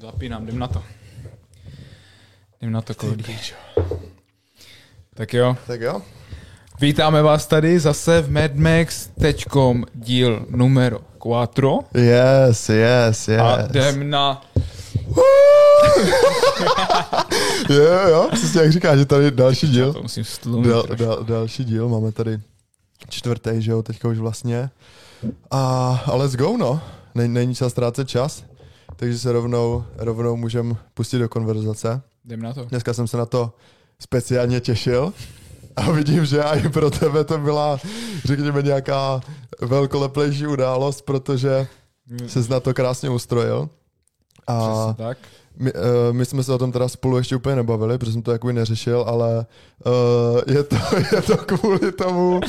Zapínám, jdem na to. Jdem na to, Cody. Tak jo, Tak jo. vítáme vás tady zase v madmax.com díl numero 4 Yes, yes, yes. a jdem na... Jo, jo, přesně jak říkáš, že tady další díl. To musím stlumit Dal, dal, další díl, máme tady čtvrtý, že jo, teďka už vlastně. A, a let's go, no. Není, není čas ztrácet čas, takže se rovnou, rovnou můžem pustit do konverzace. Jdem na to. Dneska jsem se na to speciálně těšil a vidím, že i pro tebe to byla, řekněme, nějaká velkoleplejší událost, protože se na to krásně ustrojil. A Přesně tak. My, uh, my jsme se o tom teda spolu ještě úplně nebavili, protože jsem to jakoby neřešil, ale uh, je, to, je to kvůli tomu,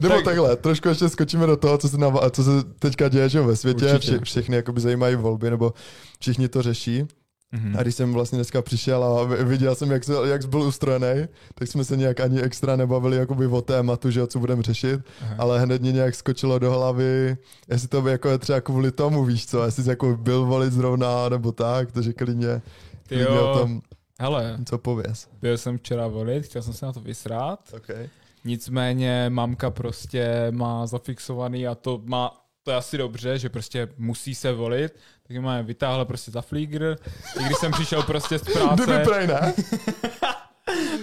nebo Tak- tak. takhle, trošku ještě skočíme do toho, co se, na, co se teďka děje že ve světě, Určitě, Vše, všechny jakoby zajímají volby, nebo všichni to řeší. Mhm. A když jsem vlastně dneska přišel a vi- viděl jsem, jak, se, jak byl ustrojený, tak jsme se nějak ani extra nebavili jakoby o tématu, že co budeme řešit, Aha. ale hned mě nějak skočilo do hlavy, jestli to by jako je třeba kvůli tomu, víš co, jestli jsi jako byl volit zrovna, nebo tak, takže klidně, Ty klidně jo, o tom hele, co pověz. byl jsem včera volit, chtěl jsem se na to vysrát, Okay. nicméně mamka prostě má zafixovaný a to má to je asi dobře, že prostě musí se volit, tak mě vytáhla prostě za flígr, i když jsem přišel prostě z Kdyby práce, prej ne,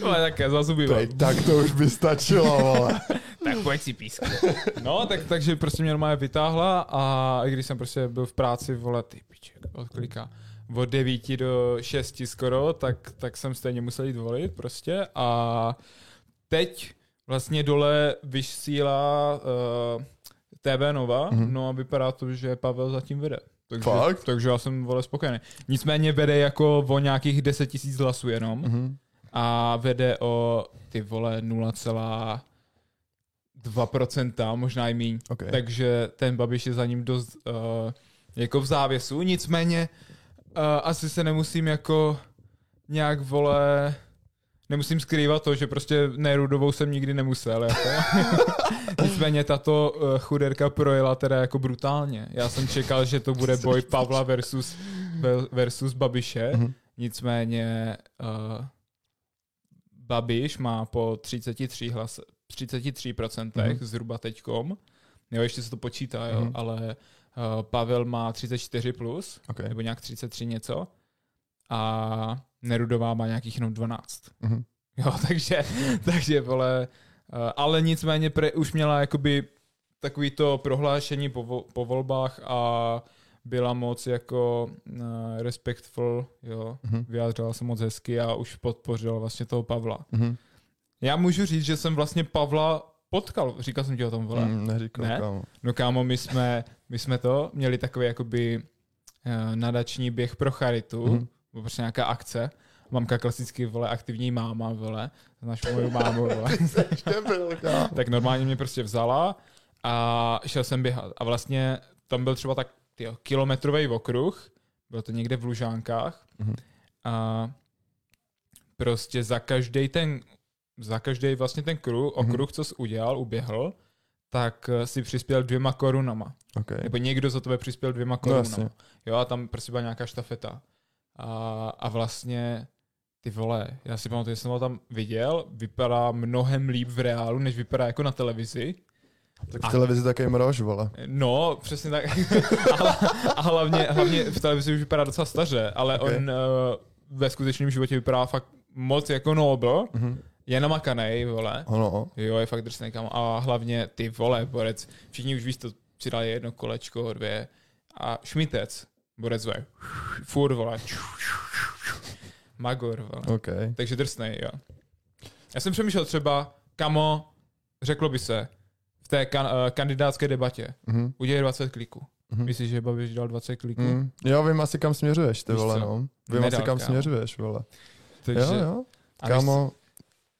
ale také za zuby prej, tak to už by stačilo, vole. tak pojď si písku. No, tak, takže prostě mě normálně vytáhla a i když jsem prostě byl v práci, vole, ty piček, od kolika? Od 9 do 6 skoro, tak, tak jsem stejně musel jít volit prostě a teď vlastně dole vysílá uh, TV Nova, Mhm. mm-hmm. no a vypadá to, že Pavel zatím vede. Takže, Fakt? takže já jsem vole spokojený. Nicméně vede jako o nějakých 10 tisíc hlasů jenom Mhm. a vede o ty vole 0,2%, možná i míň. Okay. Takže ten Babiš je za ním dost uh, jako v závěsu. Nicméně uh, asi se nemusím jako nějak vole nemusím skrývat to, že prostě Nerudovou jsem nikdy nemusel. Jako. Nicméně tato uh, chuderka projela teda jako brutálně. Já jsem čekal, že to bude boj Pavla versus, ve- versus Babiše. Mhm. Nicméně uh, Babiš má po 33 hlas, 33% Mhm. zhruba teďkom. Jo, ještě se to počítá, jo, Mhm. ale uh, Pavel má 34 plus, Okay. nebo nějak 33 něco a Nerudová má nějakých jenom 12. Mhm. Jo, takže, takže vole, uh, ale nicméně pre, už měla jakoby takový to prohlášení po, po volbách a byla moc jako uh, respectful, jo, Mhm. vyjádřila se moc hezky a už podpořila vlastně toho Pavla. Mhm. Já můžu říct, že jsem vlastně Pavla potkal, říkal jsem ti o tom, vole. Mm, neříkal, Ne? kámo. No kámo, my jsme, my jsme to měli takový jakoby uh, nadační běh pro charitu, Mhm. Mm-hmm. prostě nějaká akce. Mamka klasicky, vole, aktivní máma, vole, znáš moju mámu, vole. Tak normálně mě prostě vzala a šel jsem běhat. A vlastně tam byl třeba tak tyjo, kilometrový okruh, byl to někde v Lužánkách Mhm. a prostě za každý ten, za každý vlastně ten kruh, okruh, co jsi udělal, uběhl, tak eh, si přispěl dvěma korunama. Okay. Nebo někdo za tebe přispěl dvěma No, korunama. jasně. jo, a tam prostě byla nějaká štafeta. A, a vlastně ty vole, já si pamatuju, že jsem ho tam viděl, vypadá mnohem líp v reálu, než vypadá jako na televizi. Tak v televizi taky mrož, vole. No, přesně tak. a, a hlavně, hlavně v televizi už vypadá docela staře, ale Ok. okay. on uh, ve skutečném životě vypadá fakt moc jako nobl, Mhm. je namakanej, vole. Ano, Jo, je fakt drsný kam. A hlavně ty vole, borec, všichni už víš, to přidali jedno kolečko, dvě. A šmitec, borec, vole, furt, vole, magor, vole. OK. Takže drsnej, jo. Já jsem přemýšlel třeba, kamo, řeklo by se, v té kan- uh, kandidátské debatě, Mhm. udělej 20 kliků. Mhm. Myslíš, že Babiš dal 20 kliků? Mm. Jo, vím asi kam směřuješ, ty vole, no. Vím Nedal, asi kam kámo. směřuješ, vole. Takže, Jo, jo. Kámo, co,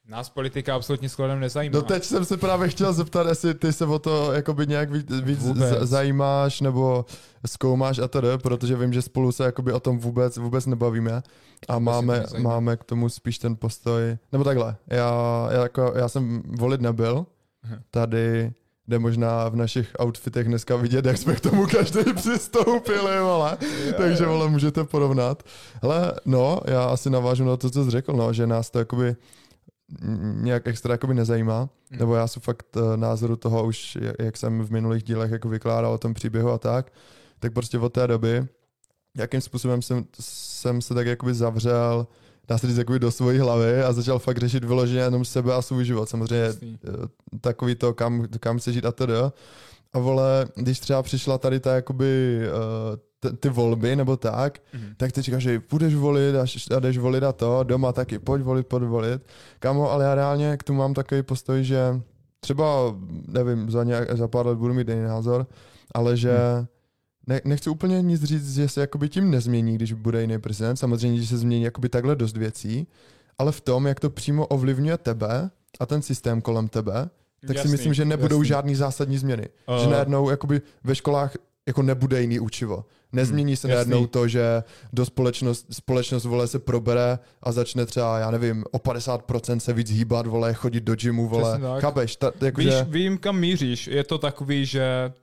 nás politika absolutně skladem nezajímá. doteď jsem se právě chtěl zeptat, jestli ty se o to jakoby nějak víc, víc z- zajímáš nebo zkoumáš a tedy, protože vím, že spolu se jakoby o tom vůbec, vůbec nebavíme a máme, máme k tomu spíš ten postoj, nebo takhle, já, já, jako, já jsem volit nebyl, Aha. tady jde možná v našich outfitech dneska vidět, jak jsme k tomu každý přistoupili, vole. Takže, vole, můžete porovnat. Ale no, já asi navážu na to, co jsi řekl, no, že nás to jakoby nějak extra jakoby nezajímá, hmm. nebo já jsem fakt uh, názoru toho už, jak jsem v minulých dílech jako vykládal o tom příběhu a tak, tak prostě od té doby, jakým způsobem jsem, jsem se tak jakoby zavřel, dá se říct, jakoby do svojí hlavy a začal fakt řešit vyloženě jenom sebe a svůj život. Samozřejmě Jasný. Eh, takový to, kam, kam chci žít a tedy. A vole, když třeba přišla tady ta jakoby uh, ty volby nebo tak, mm-hmm. tak ty říkáš, že půjdeš volit a, a jdeš volit a to, doma taky, pojď volit, pojď volit. Kamo, ale já reálně k tomu mám takový postoj, že třeba, nevím, za, nějak, za pár let budu mít jiný názor, ale že mm ne, nechci úplně nic říct, že se jakoby tím nezmění, když bude jiný prezident. Samozřejmě, že se změní jakoby takhle dost věcí, ale v tom, jak to přímo ovlivňuje tebe a ten systém kolem tebe, tak jasný, si myslím, že nebudou jasný. žádný zásadní změny. Uh. Že najednou jakoby ve školách jako nebude jiný učivo. Nezmění hmm, se jasný. najednou to, že do společnost, společnost vole se probere a začne třeba, já nevím, o 50% se víc hýbat, vole, chodit do gymu, vole. Chápeš? Ta, jako Víš, že... vím, kam míříš. Je to takový, že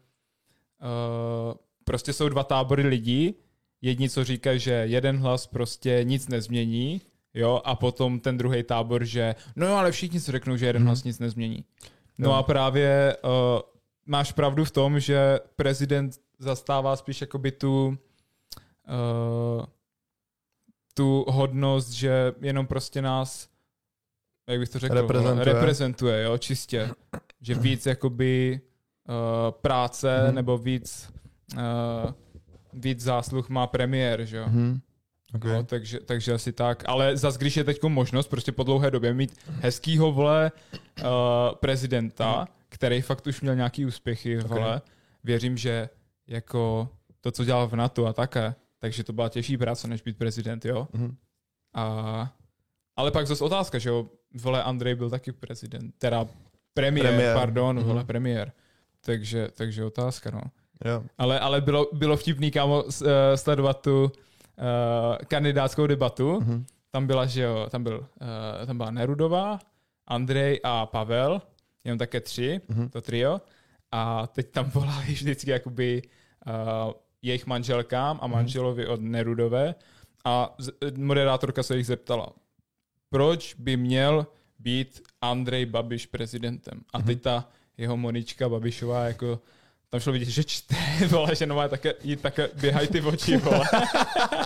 uh, prostě jsou dva tábory lidí, jedni, co říkají, že jeden hlas prostě nic nezmění, jo, a potom ten druhý tábor, že no jo, ale všichni si řeknou, že jeden hmm. hlas nic nezmění. No jo. a právě uh, máš pravdu v tom, že prezident zastává spíš jakoby tu uh, tu hodnost, že jenom prostě nás jak bych to řekl, reprezentuje, reprezentuje jo, čistě. Že víc jakoby uh, práce hmm. nebo víc uh, víc zásluh má premiér, že jo. Mm-hmm. Okay. No, takže, takže asi tak. Ale zas, když je teď možnost prostě po dlouhé době mít hezkýho vole uh, prezidenta, mm. který fakt už měl nějaký úspěchy v vole, okay. věřím, že jako to, co dělal v NATO a také, takže to byla těžší práce, než být prezident, jo. Mm. A, ale pak zase otázka, že jo, vole Andrej byl taky prezident, teda premiér, premiér. pardon, mm. vole premiér. Takže, takže otázka, no. Jo. Ale, ale bylo, bylo vtipný, kámo, uh, sledovat tu uh, kandidátskou debatu. Mm-hmm. Tam byla, že jo, tam, byl, uh, tam byla Nerudová, Andrej a Pavel, jenom také tři, mm-hmm. to trio. A teď tam volali vždycky jakoby uh, jejich manželkám a mhm. manželovi od Nerudové. A moderátorka se jich zeptala, proč by měl být Andrej Babiš prezidentem. A teď mhm. ta jeho Monička Babišová jako tam šlo vidět, že čte, vole, že nová také, jí také běhají ty oči, vole.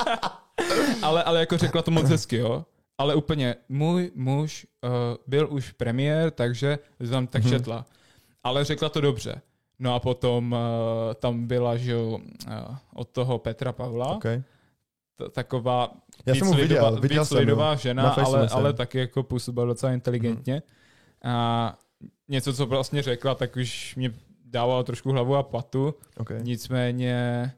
ale, ale jako řekla to moc hezky, jo. Ale úplně, můj muž uh, byl už premiér, takže tam tak mm-hmm. Ale řekla to dobře. No a potom uh, tam byla, že jo, uh, od toho Petra Pavla. Okay. T- taková Já víc, jsem lidová, viděl, viděl víc lidová žena, ale, ale taky jako působila docela inteligentně. Mm. A něco, co vlastně řekla, tak už mě dával trošku hlavu a patu, okay. nicméně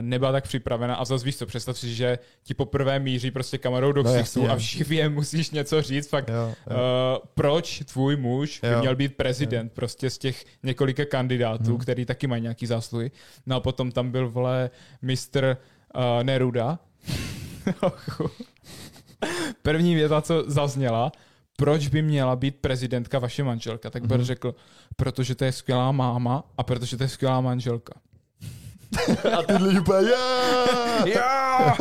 nebyla tak připravena a zase víš co, představ si, že ti poprvé míří prostě kamerou do no, ksichtu a v živě musíš něco říct, fakt jo, jo. Uh, proč tvůj muž jo. by měl být prezident jo. prostě z těch několika kandidátů, hmm. který taky mají nějaký zásluhy. No a potom tam byl, vole, mistr uh, Neruda. První věta, co zazněla, proč by měla být prezidentka vaše manželka, tak bych mm-hmm. řekl, protože to je skvělá máma a protože to je skvělá manželka. a ty lidi úplně, yeah! yeah!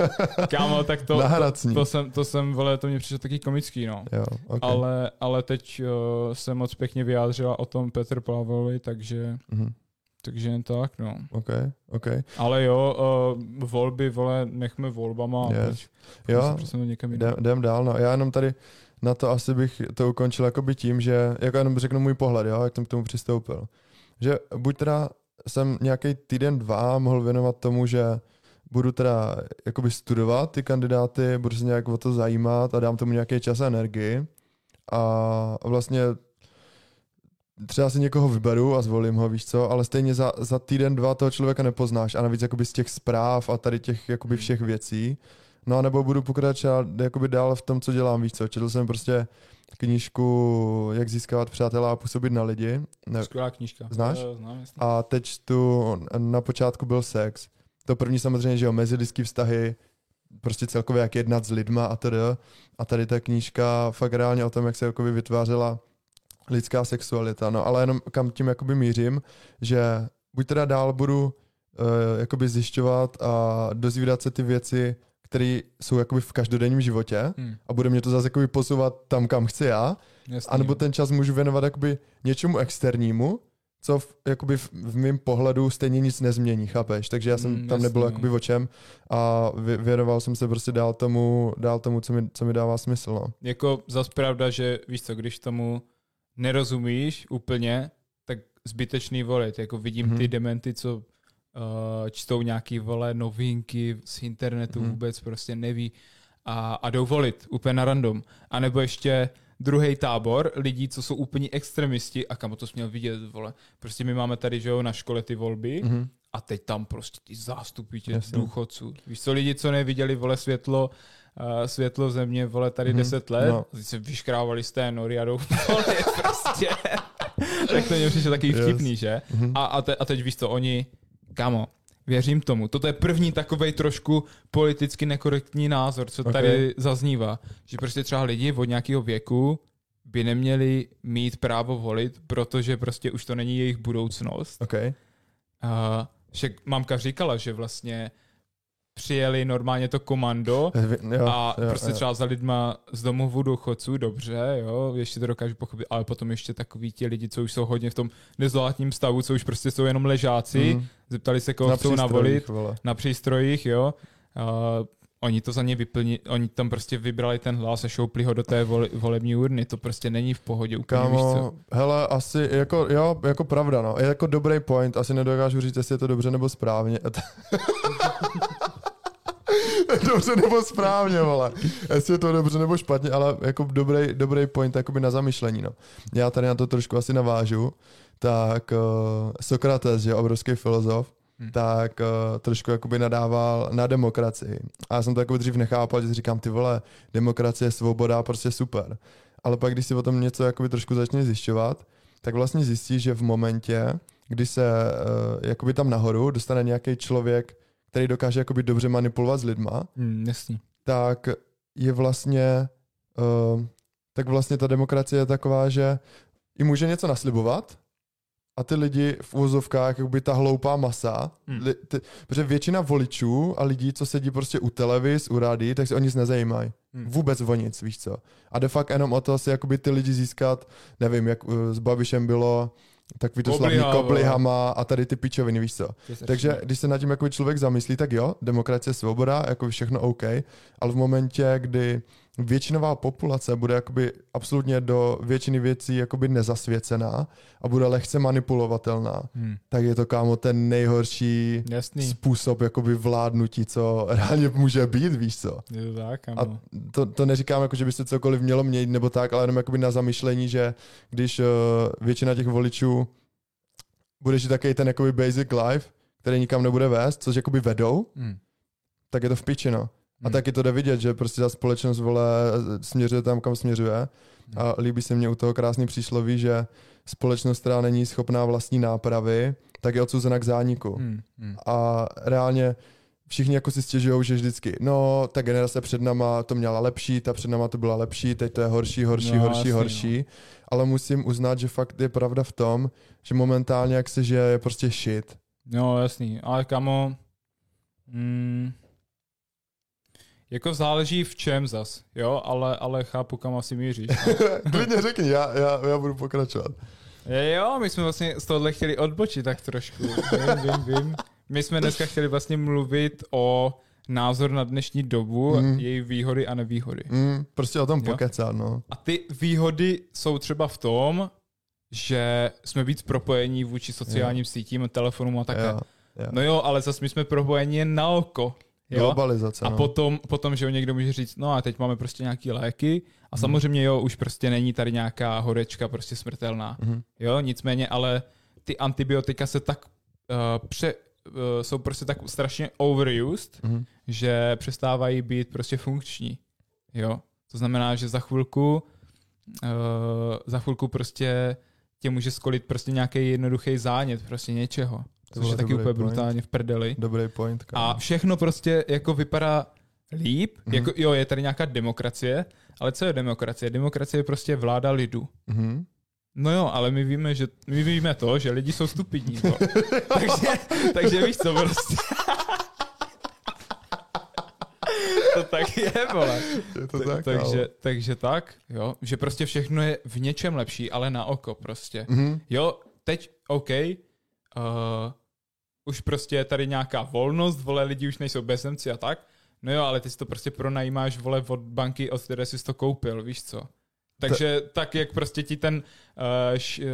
Kámo, tak to, to, to, jsem, to jsem, vole, to mě přišlo taky komický, no. Jo, okay. ale, ale teď uh, se moc pěkně vyjádřila o tom Petr Pavlovi, takže... Mm-hmm. Takže jen tak, no. OK, OK. Ale jo, uh, volby, vole, nechme volbama. Yes. jo, jdem, jdem dál, no. Já jenom tady na to asi bych to ukončil jakoby tím, že, jako jenom řeknu můj pohled, jo, jak jsem k tomu přistoupil. Že buď teda jsem nějaký týden, dva mohl věnovat tomu, že budu teda jakoby studovat ty kandidáty, budu se nějak o to zajímat a dám tomu nějaký čas a energii a vlastně třeba si někoho vyberu a zvolím ho, víš co, ale stejně za, za týden, dva toho člověka nepoznáš a navíc jakoby z těch zpráv a tady těch jakoby všech věcí, No a nebo budu pokračovat jakoby dál v tom, co dělám, víš co. Četl jsem prostě knížku Jak získávat přátelé a působit na lidi. Ne, Skvělá knížka. Znáš? Jo, znám, jasný. A teď tu na počátku byl sex. To první samozřejmě, že jo, mezilidský vztahy, prostě celkově jak jednat s lidma a tedy. A tady ta knížka fakt reálně o tom, jak se jakoby vytvářela lidská sexualita, no ale jenom kam tím jakoby mířím, že buď teda dál budu uh, jakoby zjišťovat a dozvídat se ty věci, které jsou jakoby v každodenním životě Hmm. a bude mě to zase jakoby posouvat tam, kam chci já, Jasný, anebo ten čas můžu věnovat jakoby něčemu externímu, co v, jakoby v, v mém pohledu stejně nic nezmění, chápeš? Takže já jsem Mm, tam nebyl jakoby o čem a vě- věnoval jsem se prostě dál tomu, dál tomu co, mi, co mi dává smysl, no. Jako zas pravda, že víš co, když tomu nerozumíš úplně, tak zbytečný volit. Jako vidím Mhm. ty dementy, co uh, čtou nějaký vole novinky z internetu, Mhm. vůbec prostě neví a, a jdou volit úplně na random. A nebo ještě druhý tábor lidí, co jsou úplně extremisti a kam to jsi měl vidět, vole. Prostě my máme tady, že jo, na škole ty volby Mhm. a teď tam prostě ty zástupy těch Jasně. důchodců. Víš co, lidi, co neviděli, vole, světlo, uh, světlo země, vole, tady Mhm, 10 let, no. se vyškrávali z té nory a jdou prostě. tak to mě přišlo takový Yes. vtipný, že? Mhm. A, a, te, a teď víš co, oni, kamo, věřím tomu. Toto je první takovej trošku politicky nekorektní názor, co Ok. tady zaznívá. Že prostě třeba lidi od nějakého věku by neměli mít právo volit, protože prostě už to není jejich budoucnost. OK. Uh, však mamka říkala, že vlastně přijeli normálně to komando Jo, a jo, prostě jo. třeba za lidma z domovu důchodců, dobře, jo, ještě to dokážu pochopit, ale potom ještě takový ti lidi, co už jsou hodně v tom dezolátním stavu, co už prostě jsou jenom ležáci, Mhm. zeptali se, koho Na chcou navolit vole. na přístrojích, jo. Uh, oni to za ně vyplní, oni tam prostě vybrali ten hlas a šoupli ho do té vole, volební urny, to prostě není v pohodě úplně, víš co. Kámo, hele, asi, jako, jo, jako pravda, no. Je jako dobrý point, asi nedokážu říct, jestli je to dobře nebo správně. dobře nebo správně, vole. Jestli je to dobře nebo špatně, ale jako dobrý, dobrý point jakoby na zamyšlení, no. Já tady na to trošku asi navážu. Tak uh, Sokrates, že obrovský filozof, Hmm. tak uh, trošku jakoby nadával na demokracii. A já jsem to jako dřív nechápal, že si říkám, ty vole, demokracie, svoboda, prostě super. Ale pak, když si o tom něco jakoby trošku začne zjišťovat, tak vlastně zjistíš, že v momentě, kdy se uh, jakoby tam nahoru dostane nějaký člověk, který dokáže jakoby dobře manipulovat s lidma, Hmm, jasný. tak je vlastně uh, tak vlastně ta demokracie je taková, že i může něco naslibovat a ty lidi v úvozovkách, jakoby ta hloupá masa, Hmm. li, ty, protože většina voličů a lidí, co sedí prostě u televiz, u rádií, tak se o nic nezajímají. Hmm. Vůbec o nic, víš co. A de facto jenom o to si jakoby ty lidi získat, nevím, jak uh, s Babišem bylo, takový to slavný koblihama a tady ty pičoviny, víš co. Takže když se nad tím jako člověk zamyslí, tak jo, demokracie, svoboda, jako všechno OK, ale v momentě, kdy většinová populace bude jakoby absolutně do většiny věcí jakoby nezasvěcená a bude lehce manipulovatelná, Hmm. tak je to kámo ten nejhorší Jasný. způsob jakoby vládnutí, co reálně může být, víš co. Je to tak, A ano. to, to neříkám, jako, že by se cokoliv mělo měnit nebo tak, ale jenom jakoby na zamyšlení, že když uh, většina těch voličů bude žít takový ten jakoby basic life, který nikam nebude vést, což jakoby vedou, Hmm. tak je to v piči, no. A Hmm. taky to jde vidět, že prostě ta společnost vole směřuje tam, kam směřuje. A líbí se mně u toho krásný přísloví, že společnost, která není schopná vlastní nápravy, tak je odsouzena k zániku. Hmm. Hmm. A reálně všichni jako si stěžují, že vždycky, no, ta generace před náma to měla lepší, ta před náma to byla lepší, teď to je horší, horší, No, horší, jasný, horší. Ale musím uznat, že fakt je pravda v tom, že momentálně, jak se žije, je prostě shit. No, jasný. Ale kamo, mm, jako záleží v čem zas, jo, ale, ale chápu, kam asi míříš. No. Klidně řekni, já, já, já budu pokračovat. Jo, my jsme vlastně z tohohle chtěli odbočit tak trošku. Vím, vím, vím. My jsme dneska chtěli vlastně mluvit o názor na dnešní dobu, Mm. její výhody a nevýhody. Mm, prostě o tom Jo. pokecat, no. A ty výhody jsou třeba v tom, že jsme víc propojení vůči sociálním sítím, telefonům a také. Jo, jo. No jo, ale zase my jsme propojení jen na oko. Jo? Globalizace, A no. potom, potom, že jo, někdo může říct, no a teď máme prostě nějaký léky a samozřejmě jo, už prostě není tady nějaká horečka prostě smrtelná. Mhm. Jo, nicméně, ale ty antibiotika se tak uh, pře, uh, jsou prostě tak strašně overused, Mhm. že přestávají být prostě funkční. Jo, to znamená, že za chvilku uh, za chvilku prostě tě může skolit prostě nějaký jednoduchý zánět prostě něčeho. To Což je taky úplně point. brutálně v prdeli. Dobrý point. kámo. A všechno prostě jako vypadá líp, Mhm. mm-hmm. jako jo, je tady nějaká demokracie, ale co je demokracie? Demokracie je prostě vláda lidu. Mhm. No jo, ale my víme, že my víme to, že lidi jsou stupidní. No. takže, takže víš co, prostě. to tak je, vole. Je to tak, takže, takže tak, jo, že prostě všechno je v něčem lepší, ale na oko prostě. Mhm. Jo, teď OK, uh, už prostě je tady nějaká volnost, vole, lidi už nejsou bezemci a tak, no jo, ale ty si to prostě pronajímáš, vole, od banky, od které jsi to koupil, víš co. Takže tak, jak prostě ti ten uh, š, uh,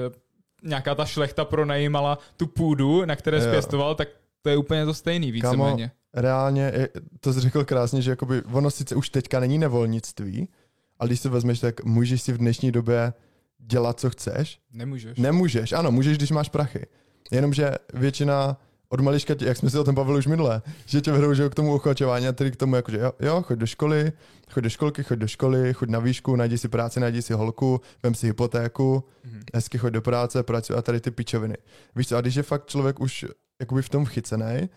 nějaká ta šlechta pronajímala tu půdu, na které jsi Jo. pěstoval, tak to je úplně to stejný, víceméně. reálně, je- to jsi řekl krásně, že jakoby ono sice už teďka není nevolnictví, ale když si vezmeš, tak můžeš si v dnešní době dělat, co chceš. Nemůžeš. Nemůžeš, ano, můžeš, když máš prachy. Jenomže většina od malička, tě- jak jsme si o tom bavili už minule, že tě vedou že k tomu uchočování a tedy k tomu, jako, že jo, jo, choď do školy, choď do školky, choď do školy, choď na výšku, najdi si práci, najdi si holku, vem si hypotéku, Mhm. hezky choď do práce, pracuj a tady ty pičoviny. Víš co, a když je fakt člověk už jakoby v tom vchycený,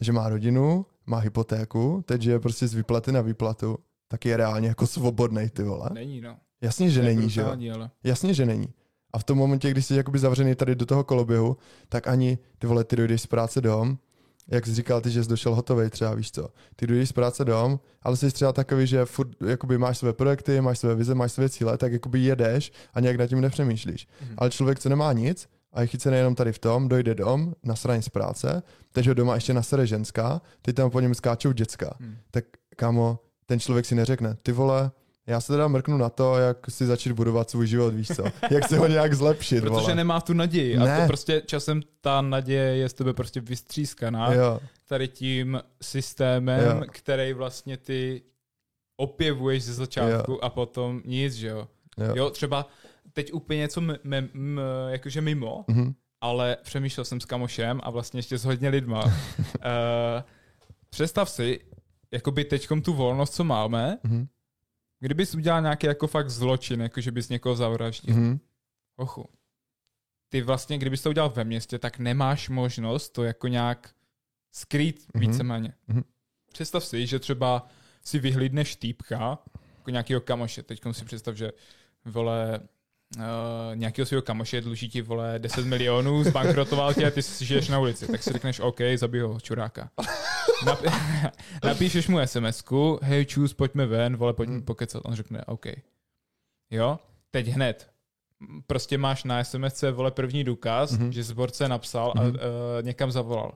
že má rodinu, má hypotéku, teď je prostě z výplaty na výplatu, tak je reálně jako svobodnej, ty vole. Není, no. Jasně, že není, že jo. ale. Jasně, že není. A v tom momentě, když jsi jakoby zavřený tady do toho koloběhu, tak ani ty vole, ty dojdeš z práce dom, jak jsi říkal ty, že jsi došel hotový třeba, víš co. Ty dojdeš z práce dom, ale jsi třeba takový, že furt jakoby máš své projekty, máš své vize, máš své cíle, tak jakoby jedeš a nějak nad tím nepřemýšlíš. Mhm. Ale člověk, co nemá nic a je chycený jenom tady v tom, dojde dom, na straně z práce, teď ho doma ještě nasere ženská, teď tam po něm skáčou děcka. Hmm. Tak kámo, ten člověk si neřekne, ty vole, já se teda mrknu na to, jak si začít budovat svůj život, víš co? Jak se ho nějak zlepšit, Protože vole. nemá tu naději. A Ne. to prostě časem ta naděje je z tebe prostě vystřískaná Jo, tady tím systémem, Jo. který vlastně ty opěvuješ ze začátku a potom nic, že jo. jo. Jo, třeba teď úplně něco m- m- m- jakože mimo, Mhm. ale přemýšlel jsem s kamošem a vlastně ještě s hodně lidma. uh, představ si, jakoby teďkom tu volnost, co máme, Mhm. Kdybys udělal nějaký jako fakt zločin, jako že bys někoho zavraždil. Mhm. Ochu. Ty vlastně, kdybys to udělal ve městě, tak nemáš možnost to jako nějak skrýt Mhm. víceméně. Mhm. Představ si, že třeba si vyhlídneš týpka, jako nějakého kamoše. Teď si představ, že vole uh, nějakého svého kamoše dluží ti vole 10 milionů, zbankrotoval tě a ty si žiješ na ulici. Tak si řekneš, OK, zabij ho, čuráka. Nap- napíšeš mu SMS-ku, hej čus, pojďme ven, vole, pojďme Hmm. pokecat. On řekne, OK. Jo, teď hned. Prostě máš na SMS vole první důkaz, Mhm. že zborce napsal a Mhm. uh, někam zavolal.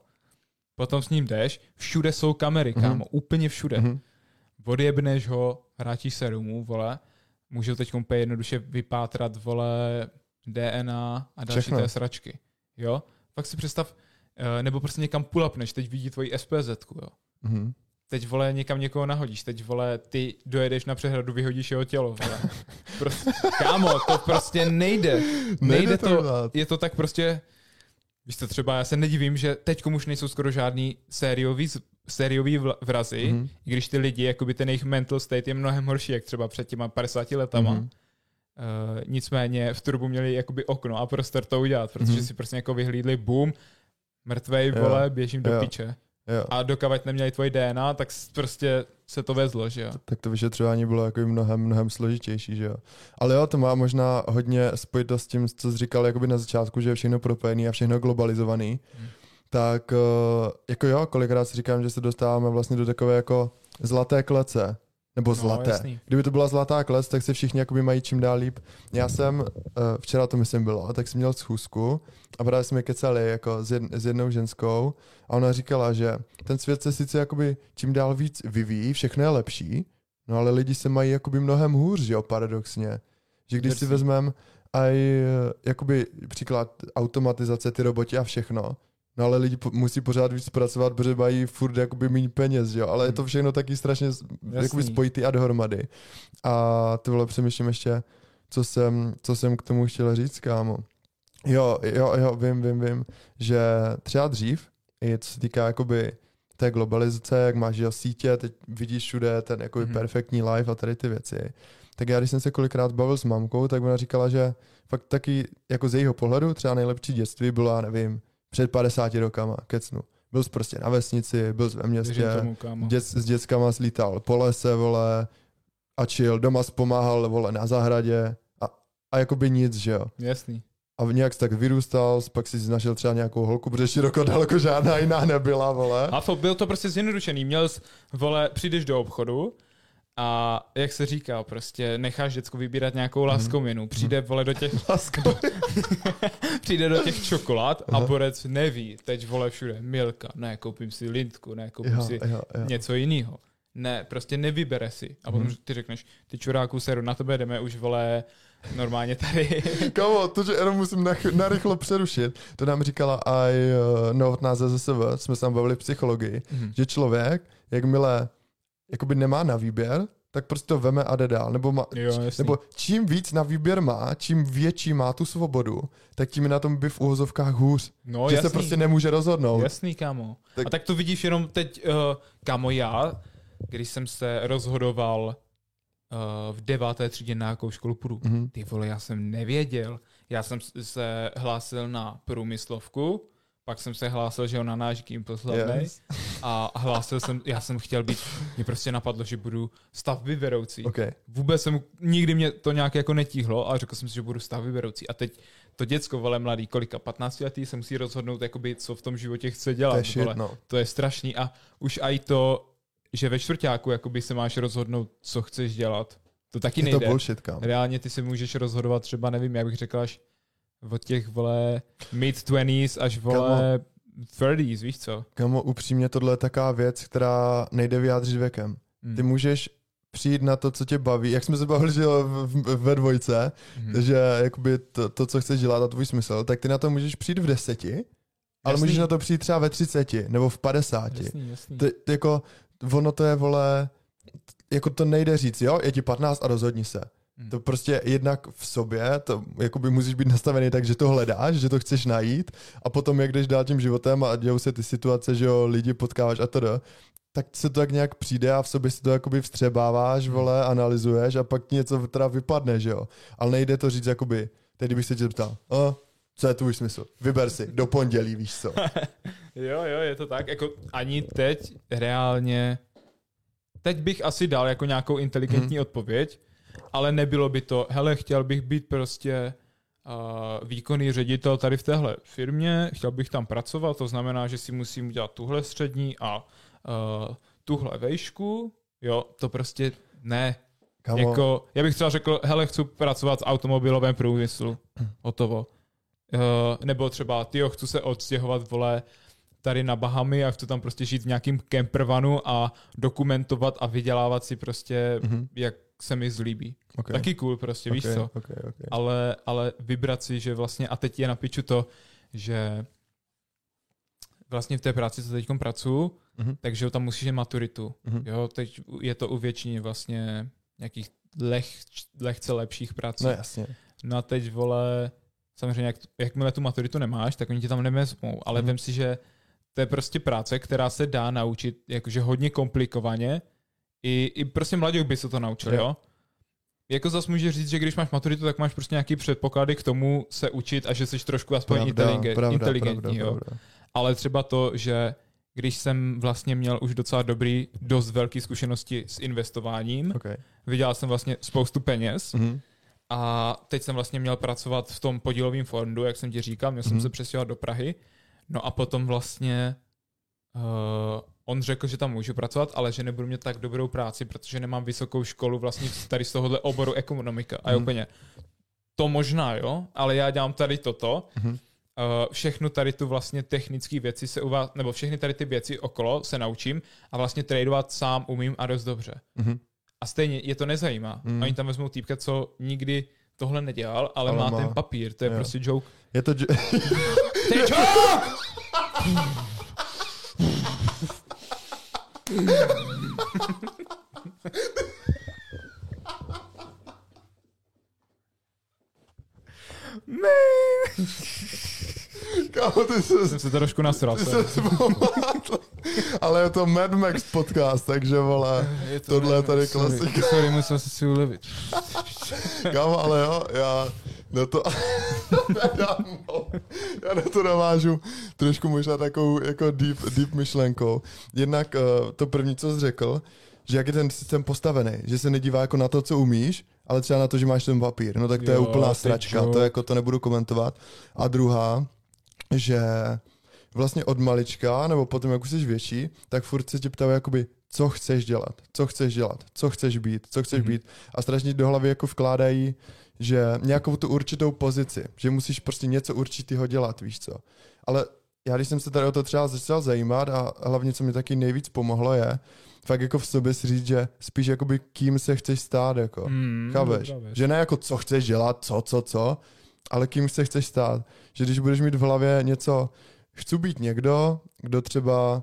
Potom s ním jdeš, všude jsou kamery, Mhm. kámo, úplně všude. Mhm. Odjebneš ho, vrátíš se domů, vole, můžou teď úplně jednoduše vypátrat, vole, DNA a další Všechno. té sračky. Jo? Fakt si představ, eh, nebo prostě někam pulapneš, teď vidí tvoji SPZ, jo. Mhm. Teď, vole, někam někoho nahodíš, teď, vole, ty dojedeš na přehradu, vyhodíš jeho tělo, vole. Prostě, kámo, to prostě nejde. Nejde, Nejde to to, je to tak prostě, víš to třeba, já se nedivím, že teď už nejsou skoro žádný sériový, sériový vrazy, Mhm. i když ty lidi, jakoby ten jejich mental state je mnohem horší, jak třeba před těma 50 letama. Mhm. Uh, nicméně v turbu měli jakoby okno a prostor to udělat, protože Mhm. si prostě jako vyhlídli, boom, mrtvej, Jo. vole, běžím do Jo. piče. Jo. A dokavať neměli tvoje DNA, tak prostě se to vezlo, že jo. tak to vyšetřování bylo jako mnohem, mnohem složitější, že jo. Ale jo, to má možná hodně spojitost s tím, co jsi říkal jakoby na začátku, že je všechno propojený a všechno globalizovaný. Hmm. Tak eh, jako jo, kolikrát si říkám, že se dostáváme vlastně do takové jako zlaté klece. Nebo No, zlaté. jasný. Kdyby to byla zlatá klec, tak se všichni jakoby mají čím dál líp. Já jsem, eh, včera to myslím bylo, tak jsem měl schůzku a právě jsme kecali jako s, jed, s jednou ženskou a ona říkala, že ten svět se sice jakoby čím dál víc vyvíjí, všechno je lepší, no ale lidi se mají jakoby mnohem hůř, že jo, paradoxně. Že když si vezmeme aj eh, jakoby příklad automatizace, ty roboti a všechno, No ale lidi po, musí pořád víc pracovat, protože mají furt jakoby méně peněz, jo? Ale je to všechno taky strašně s- jakoby spojitý a dohromady. A to bylo přemýšlím ještě, co jsem, co jsem k tomu chtěl říct, kámo. Jo, jo, jo, vím, vím, vím, že třeba dřív, i co se týká jakoby té globalizace, jak máš jo, sítě, teď vidíš všude ten jakoby Mhm. perfektní life a tady ty věci. Tak já, když jsem se kolikrát bavil s mamkou, tak ona říkala, že fakt taky jako z jejího pohledu třeba nejlepší dětství bylo, já nevím, před 50 rokama, kecnu. Byl jsi prostě na vesnici, byl jsi ve městě, tomu, dět, s dětskama slítal po lese, vole, a chill, doma pomáhal, vole, na zahradě a a jakoby nic, že jo. Jasný. A nějak jsi tak vyrůstal, pak si našel třeba nějakou holku, protože široko daleko žádná jiná nebyla, vole. A to, byl to prostě zjednodušený. Měl jsi, vole, přijdeš do obchodu a jak se říká, prostě necháš děcku vybírat nějakou laskominu. Přijde, vole, do těch, přijde do těch čokolád a borec neví. Teď, vole, všude Milka, ne, koupím si lintku, ne, koupím Jo, si jo, jo. něco jiného. Ne, prostě nevybere si. A potom ty řekneš, ty čuráku seru, na tebe jdeme už, vole, normálně tady. Kamo, to, že jenom musím nach- narychlo přerušit, to nám říkala i uh, novotná ZSV, jsme se tam bavili v psychologii, Mhm. že člověk, jakmile jakoby nemá na výběr, tak prostě to veme a jde dál. Nebo, má, Jo, jasný. nebo čím víc na výběr má, čím větší má tu svobodu, tak tím je na tom by v uvozovkách hůř. No, že jasný. se prostě nemůže rozhodnout. Jasný, kámo. Tak-. A tak to vidíš jenom teď, uh, kámo, já, když jsem se rozhodoval uh, v deváté třídě na jakou školu půjdu. Mhm. Ty vole, já jsem nevěděl. Já jsem se hlásil na průmyslovku, pak jsem se hlásil, že jo, na náš slavnej, Yes. a hlásil jsem, já jsem chtěl být, mě prostě napadlo, že budu stavby vedoucí. Okay. Vůbec jsem, nikdy mě to nějak jako netíhlo a řekl jsem si, že budu stavby vedoucí. A teď to děcko, vole, mladý, kolika, 15 letý, se musí rozhodnout, jakoby, co v tom životě chce dělat. To je shit, vole. no. To je strašný a už i to, že ve čtvrtáku jakoby se máš rozhodnout, co chceš dělat. To taky Je to nejde. bullshit, kam. Reálně ty si můžeš rozhodovat třeba, nevím, jak bych řekl, až od těch, vole, mid-20s až, vole, 30s, víš co? Kamo, upřímně tohle je taková věc, která nejde vyjádřit věkem. Hmm. Ty můžeš přijít na to, co tě baví. Jak jsme se bavili že ve dvojce, Mhm. že jakoby to, to, co chceš dělat a tvůj smysl, tak ty na to můžeš přijít v deseti, ale Jasný. můžeš na to přijít třeba ve třiceti nebo v padesáti. Jasný, jasný. Ty, ty jako, ono to je, vole, jako to nejde říct, jo, je ti 15 a rozhodni se. Hmm. To prostě jednak v sobě, to jakoby musíš být nastavený tak, že to hledáš, že to chceš najít a potom jak jdeš dál tím životem a dějou se ty situace, že jo, lidi potkáváš a tedy, tak se to tak nějak přijde a v sobě si to jakoby vstřebáváš, Hmm. vole, analyzuješ a pak ti něco teda vypadne, že jo. Ale nejde to říct jakoby, teď kdybych se tě zeptal, a, co je tvůj smysl? Vyber si, do pondělí, víš co. Jo, jo, je to tak. Jako ani teď reálně... Teď bych asi dal jako nějakou inteligentní Mhm. odpověď, ale nebylo by to, hele, chtěl bych být prostě uh, výkonný ředitel tady v téhle firmě, chtěl bych tam pracovat, to znamená, že si musím udělat tuhle střední a uh, tuhle vejšku, jo, to prostě ne. Kamo, Jako, já bych třeba řekl, hele, chci pracovat v automobilovém průmyslu. Hotovo. Uh, nebo třeba, tyjo, chci se odstěhovat, vole, tady na Bahamy a chci tam prostě žít v nějakým campervanu a dokumentovat a vydělávat si prostě, Mhm. jak se mi zlíbí. okay. Taky cool prostě, víš okay, co? Okay, okay. Ale, ale vybrat si, že vlastně, a teď je na piču to, že vlastně v té práci, co teď pracuju, Mhm. takže tam musíš mít maturitu. Mhm. Jo, teď je to u většiny vlastně nějakých leh, lehce lepších prací. No jasně. No a teď, vole, samozřejmě, jak, jakmile tu maturitu nemáš, tak oni ti tam nevezmou, ale Mhm. vem si, že to je prostě práce, která se dá naučit jakože hodně komplikovaně. I, i prostě mladík by se to naučil, Jo. jo? Jako zas může říct, že když máš maturitu, tak máš prostě nějaký předpoklady k tomu se učit a že jsi trošku aspoň Pravda, inteligent, pravda, inteligentní, pravda, jo? pravda. Ale třeba to, že když jsem vlastně měl už docela dobrý, dost velký zkušenosti s investováním, Okay. vydělal jsem vlastně spoustu peněz, Mhm. a teď jsem vlastně měl pracovat v tom podílovém fondu, jak jsem ti říkal, měl jsem Mhm. se přestěhovat do Prahy. No a potom vlastně uh, on řekl, že tam můžu pracovat, ale že nebudu mít tak dobrou práci, protože nemám vysokou školu vlastně tady z tohohle oboru ekonomika. A Mhm. úplně, to možná jo, ale já dělám tady toto, Mhm. uh, všechno tady tu vlastně technické věci se u vás, nebo všechny tady ty věci okolo se naučím a vlastně tradovat sám umím a dost dobře. Mhm. A stejně je to nezajímá. Mm. Oni tam vezmou týpka, co nikdy tohle nedělal, ale, Ale má, má. ten papír, to je Jo. jo. prostě joke. Je to... j- To je joke! Kámo, ty se... Jsem se trošku nasral. Ty zmátl. Ale je to Mad Max podcast, takže vole, Je to tohle je tady klasika. Sorry, musel jsem si ulevit. Kámo, ale jo, já na to... já na to navážu trošku možná takovou jako deep, deep myšlenkou. Jednak uh, to první, co jsi řekl, že jak je ten systém postavený, že se nedívá jako na to, co umíš, ale třeba na to, že máš ten papír, no tak to jo, je úplná stračka, to jako to nebudu komentovat. A druhá, že vlastně od malička, nebo potom, jak už jsi větší, tak furt se tě ptají jakoby, co chceš dělat, co chceš dělat, co chceš být, co chceš mm-hmm. být. A strašně do hlavy jako vkládají, že nějakou tu určitou pozici, že musíš prostě něco určitého dělat, víš co. Ale já když jsem se tady o to třeba začal zajímat a hlavně, co mi taky nejvíc pomohlo je, fakt jako v sobě si říct, že spíš jakoby kým se chceš stát, jako. Mm, Chápeš? Že ne jako co chceš dělat, co, co, co, ale kým se chceš stát. Že když budeš mít v hlavě něco, chci být někdo, kdo třeba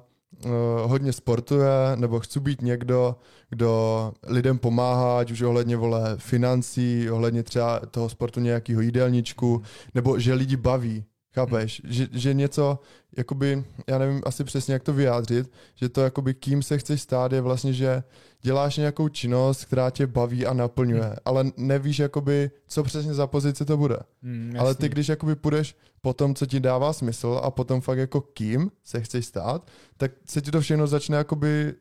hodně sportuje, nebo chci být někdo, kdo lidem pomáhá, ať už ohledně vole financí, ohledně třeba toho sportu nějakého jídelníčku, nebo že lidi baví, Chápeš? Že, že něco, jakoby, já nevím asi přesně, jak to vyjádřit, že to, jakoby, kým se chceš stát, je vlastně, že děláš nějakou činnost, která tě baví a naplňuje, hmm. ale nevíš, jakoby, co přesně za pozici to bude. Hmm, ale ty, když jakoby půjdeš po tom, co ti dává smysl a potom fakt jako kým se chceš stát, tak se ti to všechno začne jakoby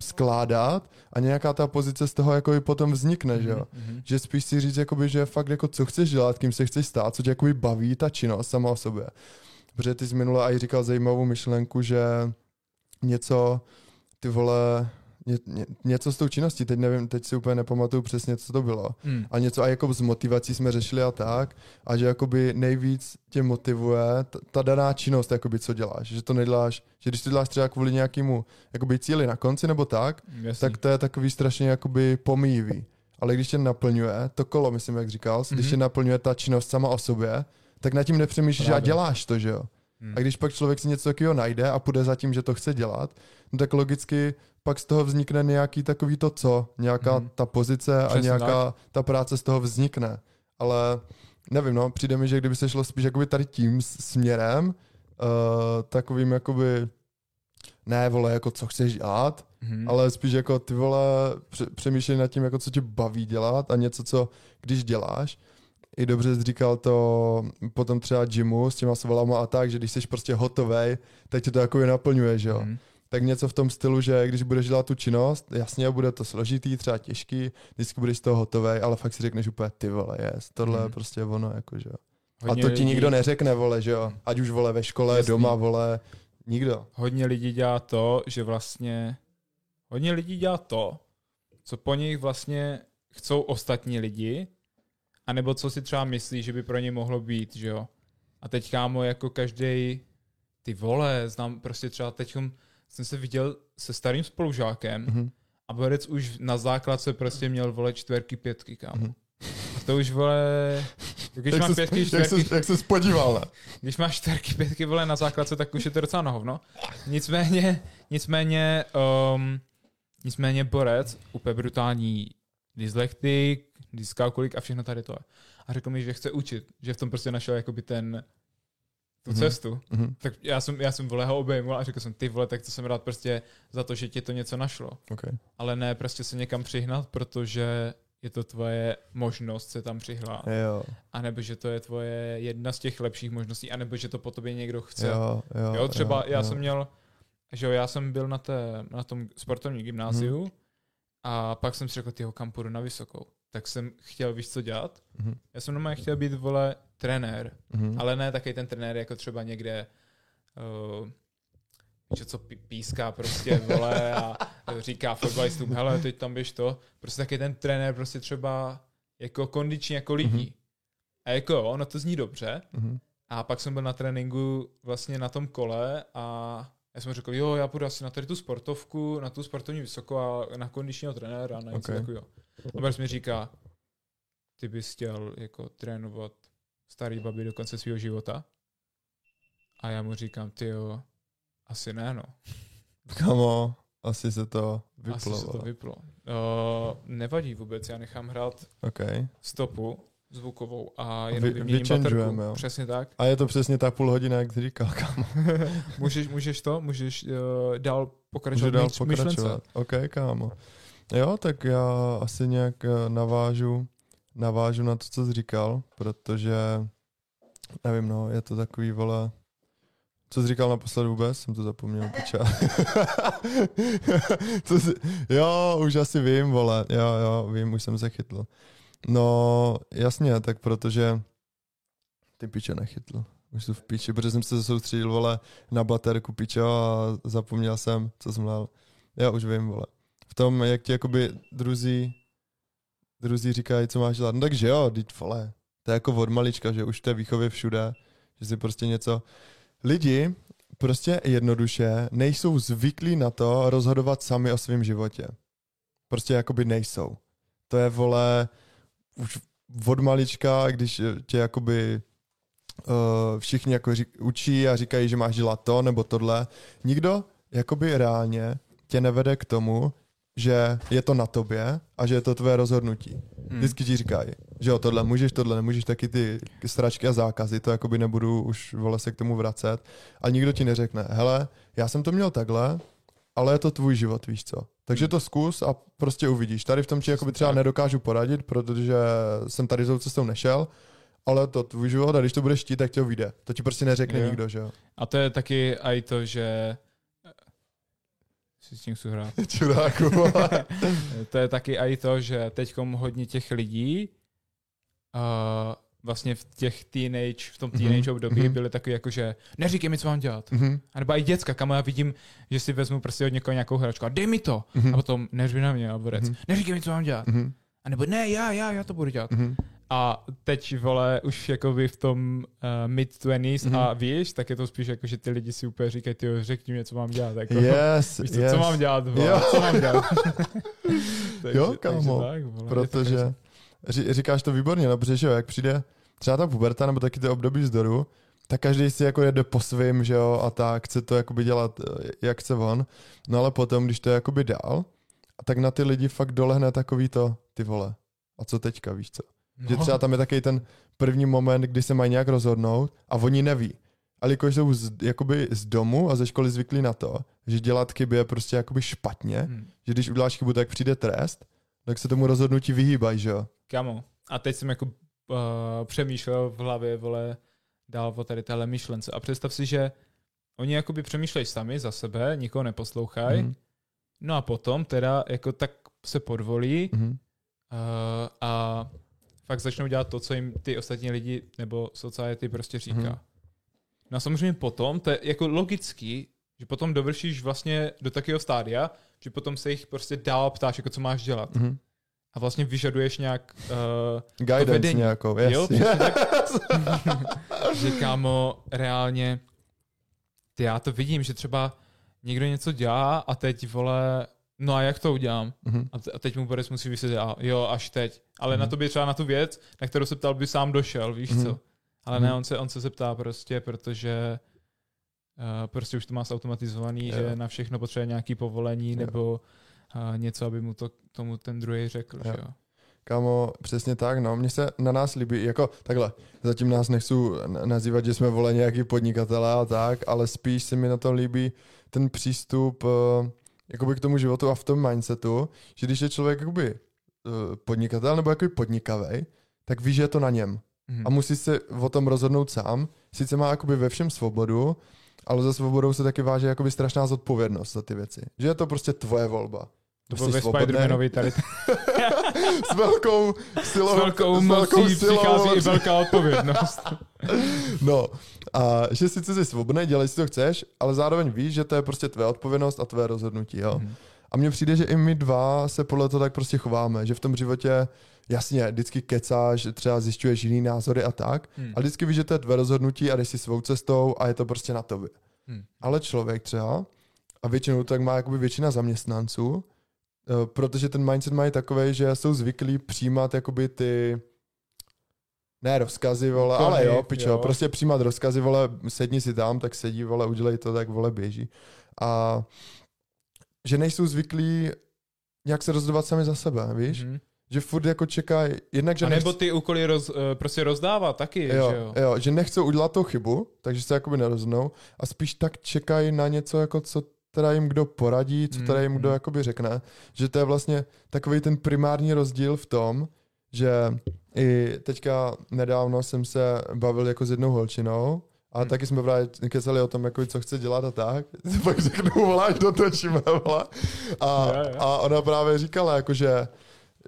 skládat a nějaká ta pozice z toho jako i potom vznikne, že jo? Mm-hmm. Že spíš si říct, jakoby, že fakt jako co chceš dělat, kým se chceš stát, co tě jakoby baví ta činnost sama o sobě. Protože ty jsi minule i říkal zajímavou myšlenku, že něco, ty vole, ně, ně, něco s tou činností, teď nevím, teď si úplně nepamatuju přesně, co to bylo. Hmm. A něco a jako s motivací jsme řešili a tak, a že jakoby nejvíc tě motivuje ta, ta daná činnost, jakoby co děláš, že to neděláš, že když to děláš třeba kvůli nějakému jakoby cíli na konci nebo tak, Jasný. tak to je takový strašně jakoby pomývý. Ale když tě naplňuje, to kolo, myslím, jak říkal, mm-hmm. když tě naplňuje ta činnost sama o sobě, tak nad tím nepřemýšlíš a děláš to, že jo. Hmm. A když pak člověk si něco takového najde a půjde za tím, že to chce dělat, no tak logicky pak z toho vznikne nějaký takový to co, nějaká hmm. ta pozice Přesně a nějaká tak. ta práce z toho vznikne. Ale nevím, no, přijde mi, že kdyby se šlo spíš jakoby tady tím směrem, uh, takovým jakoby, ne vole, jako co chceš dělat, hmm. ale spíš jako ty vole přemýšlej nad tím, jako co tě baví dělat a něco, co když děláš, i dobře říkal to potom třeba gymu s těma svalama a tak, že když jsi prostě hotovej, tak tě to jako naplňuje, že jo. Mm. Tak něco v tom stylu, že když budeš dělat tu činnost, jasně bude to složitý, třeba těžký, vždycky budeš z toho hotovej, ale fakt si řekneš úplně ty vole, jest, tohle mm. je prostě ono, jako že jo. Hodně a to ti lidí... nikdo neřekne, vole, že jo. Ať už vole ve škole, Jasný. doma, vole, nikdo. Hodně lidí dělá to, že vlastně, hodně lidí dělá to, co po nich vlastně chcou ostatní lidi, a nebo co si třeba myslí, že by pro ně mohlo být, že jo. A teď kámo, jako každý ty vole, znám prostě třeba teď jsem se viděl se starým spolužákem mm-hmm. a Borec už na základce prostě měl vole čtverky, pětky, kámo. Mm-hmm. A to už vole, když jak mám pětky, čtverky, jak, se, jak se spodíval? Když máš čtverky, pětky vole na základce, tak už je to docela na hovno. Nicméně, nicméně, um, nicméně Borec, úplně brutální dyslektik, dyskalkulik a všechno tady to. A řekl mi, že chce učit, že v tom prostě našel jakoby ten, tu mm-hmm. cestu. Mm-hmm. Tak já jsem, já jsem vole ho obejmul a řekl jsem, ty vole, tak to jsem rád prostě za to, že ti to něco našlo. Okay. Ale ne prostě se někam přihnat, protože je to tvoje možnost se tam přihlát. Jo. A nebo že to je tvoje jedna z těch lepších možností, a nebo že to po tobě někdo chce. Jo, jo, jo třeba jo, já jo. jsem měl, že jo, já jsem byl na, té, na tom sportovním gymnáziu, hmm a pak jsem si řekl, tyho, kam půjdu na vysokou. Tak jsem chtěl, víš, co dělat? Mm-hmm. Já jsem normálně chtěl být, vole, trenér. Mm-hmm. Ale ne taky ten trenér, jako třeba někde uh, že co píská prostě, vole, a říká fotbalistům, hele, teď tam běž to. Prostě taky ten trenér prostě třeba jako kondiční jako lidí. Mm-hmm. A jako jo, ono to zní dobře. Mm-hmm. A pak jsem byl na tréninku vlastně na tom kole a já jsem řekl, jo, já půjdu asi na tady tu sportovku, na tu sportovní vysoko a na kondičního trenéra, na něco okay. takového. A Bers mi říká, ty bys chtěl jako trénovat starý babi do konce svého života? A já mu říkám, ty jo, asi ne, no. Kamo, asi se to vyplo. Asi se to vyplo. Uh, nevadí vůbec, já nechám hrát okay. stopu zvukovou a jenom Vy, vyměním baterku. Jo. Přesně tak. A je to přesně ta půl hodina, jak jsi říkal, kámo. můžeš, můžeš to? Můžeš uh, dál pokračovat Můžu dál pokračovat. Myšlence. OK, kámo. Jo, tak já asi nějak eh, navážu, navážu na to, co jsi říkal, protože nevím, no, je to takový, vole, co jsi říkal naposled vůbec? Jsem to zapomněl, piča. Co jsi... Jo, už asi vím, vole. Jo, jo, vím, už jsem se chytl. No, jasně, tak protože ty piče nechytl. Už jsou v piči, protože jsem se soustředil, vole, na baterku pičo a zapomněl jsem, co jsem dal. Já už vím, vole. V tom, jak ti jakoby druzí, druzí říkají, co máš dělat. No takže jo, teď vole. To je jako od malička, že už to je výchově všude, že si prostě něco... Lidi prostě jednoduše nejsou zvyklí na to rozhodovat sami o svém životě. Prostě jakoby nejsou. To je, vole, už od malička, když tě jakoby uh, všichni jako řík, učí a říkají, že máš dělat to nebo tohle, nikdo jakoby reálně tě nevede k tomu, že je to na tobě a že je to tvé rozhodnutí. Hmm. Vždycky ti říkají, že jo, tohle můžeš, tohle nemůžeš, taky ty stračky a zákazy, to jakoby nebudu už vole se k tomu vracet. A nikdo ti neřekne, hele, já jsem to měl takhle, ale je to tvůj život, víš co. Takže hmm. to zkus a prostě uvidíš. Tady v tom ti jakoby třeba nedokážu poradit, protože jsem tady tou cestou nešel, ale to tvůj život a když to budeš štít, tak tě ho vyjde. To ti prostě neřekne jo. nikdo, že jo. A to je taky i to, že si s tím chci hrát. Čuráku. to je taky i to, že teď hodně těch lidí uh, vlastně v těch teenage, v tom mhm. teenage mm-hmm. období mm-hmm. byly taky jako, že neříkej mi, co mám dělat. Mm-hmm. A nebo i děcka, kam já vidím, že si vezmu prostě od někoho nějakou hračku a dej mi to. Mm-hmm. A potom neřvi na mě a mm-hmm. neříkej mi, co mám dělat. Mm-hmm. A nebo ne, já, já, já to budu dělat. Mm-hmm. A teď, vole, už jakoby v tom uh, mid-twenties mm-hmm. a víš, tak je to spíš jako, že ty lidi si úplně říkají, ty řekni mi, co mám dělat. Jako, yes, víš, yes. co mám dělat, vole, jo. co mám dělat. takže, jo, kámo, takže tak, vole, protože říkáš to výborně, no, protože jo, jak přijde třeba ta puberta nebo taky ty období vzdoru, tak každý si jako jede po svým, že jo, a tak chce to jakoby dělat, eh, jak chce on. No ale potom, když to je jakoby dál, tak na ty lidi fakt dolehne takový to, ty vole, a co teďka, víš co? No. Že třeba tam je takový ten první moment, kdy se mají nějak rozhodnout a oni neví. Ale jakož jsou z, jakoby z domu a ze školy zvyklí na to, že dělat chyby je prostě jakoby špatně, hmm. že když uděláš chybu, tak přijde trest, tak se tomu rozhodnutí vyhýbají, že jo? Kamo. A teď jsem jako uh, přemýšlel v hlavě, vole, dál o tady téhle myšlence. A představ si, že oni jakoby přemýšlejí sami za sebe, nikoho neposlouchají, hmm. no a potom teda jako tak se podvolí hmm. uh, a fakt začnou dělat to, co jim ty ostatní lidi nebo society prostě říká. Mm-hmm. No a samozřejmě potom, to je jako logický, že potom dovršíš vlastně do takového stádia, že potom se jich prostě dál ptáš, jako co máš dělat. Mm-hmm. A vlastně vyžaduješ nějak uh, Guidance vedení. nějakou, yes. Jo, že kámo, reálně ty já to vidím, že třeba někdo něco dělá a teď, vole, no a jak to udělám? Mm-hmm. A, teď mu Boris musí vysvětlit, a jo, až teď. Ale mm-hmm. na to by třeba na tu věc, na kterou se ptal, by sám došel, víš mm-hmm. co? Ale mm-hmm. ne, on se, on se zeptá prostě, protože uh, prostě už to má zautomatizovaný, jo. že na všechno potřebuje nějaký povolení jo. nebo uh, něco, aby mu to tomu ten druhý řekl, jo. že jo? Kámo, přesně tak, no. Mně se na nás líbí, jako takhle, zatím nás nechci nazývat, že jsme vole nějaký podnikatelé a tak, ale spíš se mi na tom líbí ten přístup uh, jakoby k tomu životu a v tom mindsetu, že když je člověk jakoby uh, podnikatel nebo jakoby podnikavý, tak ví, že je to na něm. Mm. A musí se o tom rozhodnout sám. Sice má jakoby ve všem svobodu, ale za svobodou se taky váže jakoby strašná zodpovědnost za ty věci. Že je to prostě tvoje volba. To bylo ve Spider-Manovi tady. s velkou silou. S velkou, s velkou mocí silou, přichází i velká odpovědnost. no, a že sice jsi svobodný, dělej si to chceš, ale zároveň víš, že to je prostě tvé odpovědnost a tvé rozhodnutí, jo. Mm. A mně přijde, že i my dva se podle toho tak prostě chováme, že v tom životě jasně, vždycky kecáš, třeba zjišťuješ jiný názory a tak, hmm. a vždycky víš, že to je tvé rozhodnutí a jdeš si svou cestou a je to prostě na tobě. Hmm. Ale člověk třeba, a většinou tak má jakoby většina zaměstnanců, protože ten mindset mají takový, že jsou zvyklí přijímat jakoby ty ne rozkazy, vole, Kony, ale jo, pičo, jo. prostě přijímat rozkazy, vole, sedni si tam, tak sedí, vole, udělej to, tak vole, běží. A že nejsou zvyklí nějak se rozhodovat sami za sebe, víš? Mm-hmm. Že furt jako čekají, jednak, že A nebo ty úkoly roz, eh, prostě rozdávat taky, jo, že jo? Jo, že nechcou udělat tu chybu, takže se jakoby nerozhodnou a spíš tak čekají na něco, jako co teda jim kdo poradí, co teda jim kdo mm. jakoby řekne, že to je vlastně takový ten primární rozdíl v tom, že i teďka nedávno jsem se bavil jako s jednou holčinou a hmm. taky jsme právě kecali o tom, jako, co chce dělat a tak. Pak řeknu, volá, až dotočíme, volá. A, a ona právě říkala, jako, že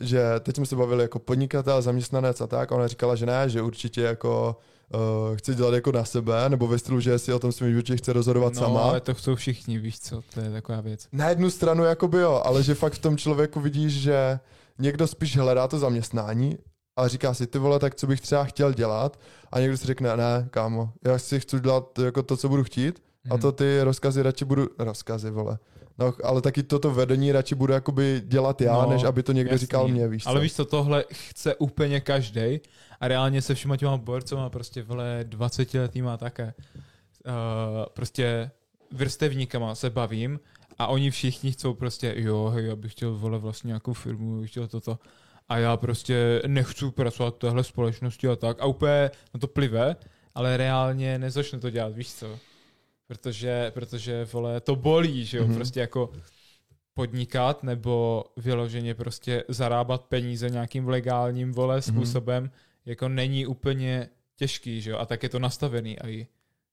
že teď jsme se bavili jako podnikatel, zaměstnanec a tak, a ona říkala, že ne, že určitě jako uh, chce dělat jako na sebe, nebo ve stylu, že si o tom svém životě chce rozhodovat no, sama. ale to chcou všichni, víš co, to je taková věc. Na jednu stranu jako by jo, ale že fakt v tom člověku vidíš, že někdo spíš hledá to zaměstnání, ale říká si, ty vole, tak co bych třeba chtěl dělat a někdo si řekne, ne, kámo, já si chci dělat jako to, co budu chtít a Mhm. to ty rozkazy radši budu, rozkazy, vole. No, ale taky toto vedení radši budu jakoby dělat já, No, než aby to někdo Jasný. říkal mě, víš co? Ale víš co, tohle chce úplně každý a reálně se všema těma borcoma prostě vole 20 letýma také. Uh, prostě vrstevníkama se bavím a oni všichni chcou prostě, jo, hej, já bych chtěl vole vlastně nějakou firmu, bych chtěl toto a já prostě nechci pracovat v téhle společnosti a tak a úplně na to plive, ale reálně nezačne to dělat, víš co? Protože, protože vole, to bolí, že jo, Mhm. mm-hmm. prostě jako podnikat nebo vyloženě prostě zarábat peníze nějakým legálním vole způsobem, mm-hmm. jako není úplně těžký, že jo, a tak je to nastavený a i.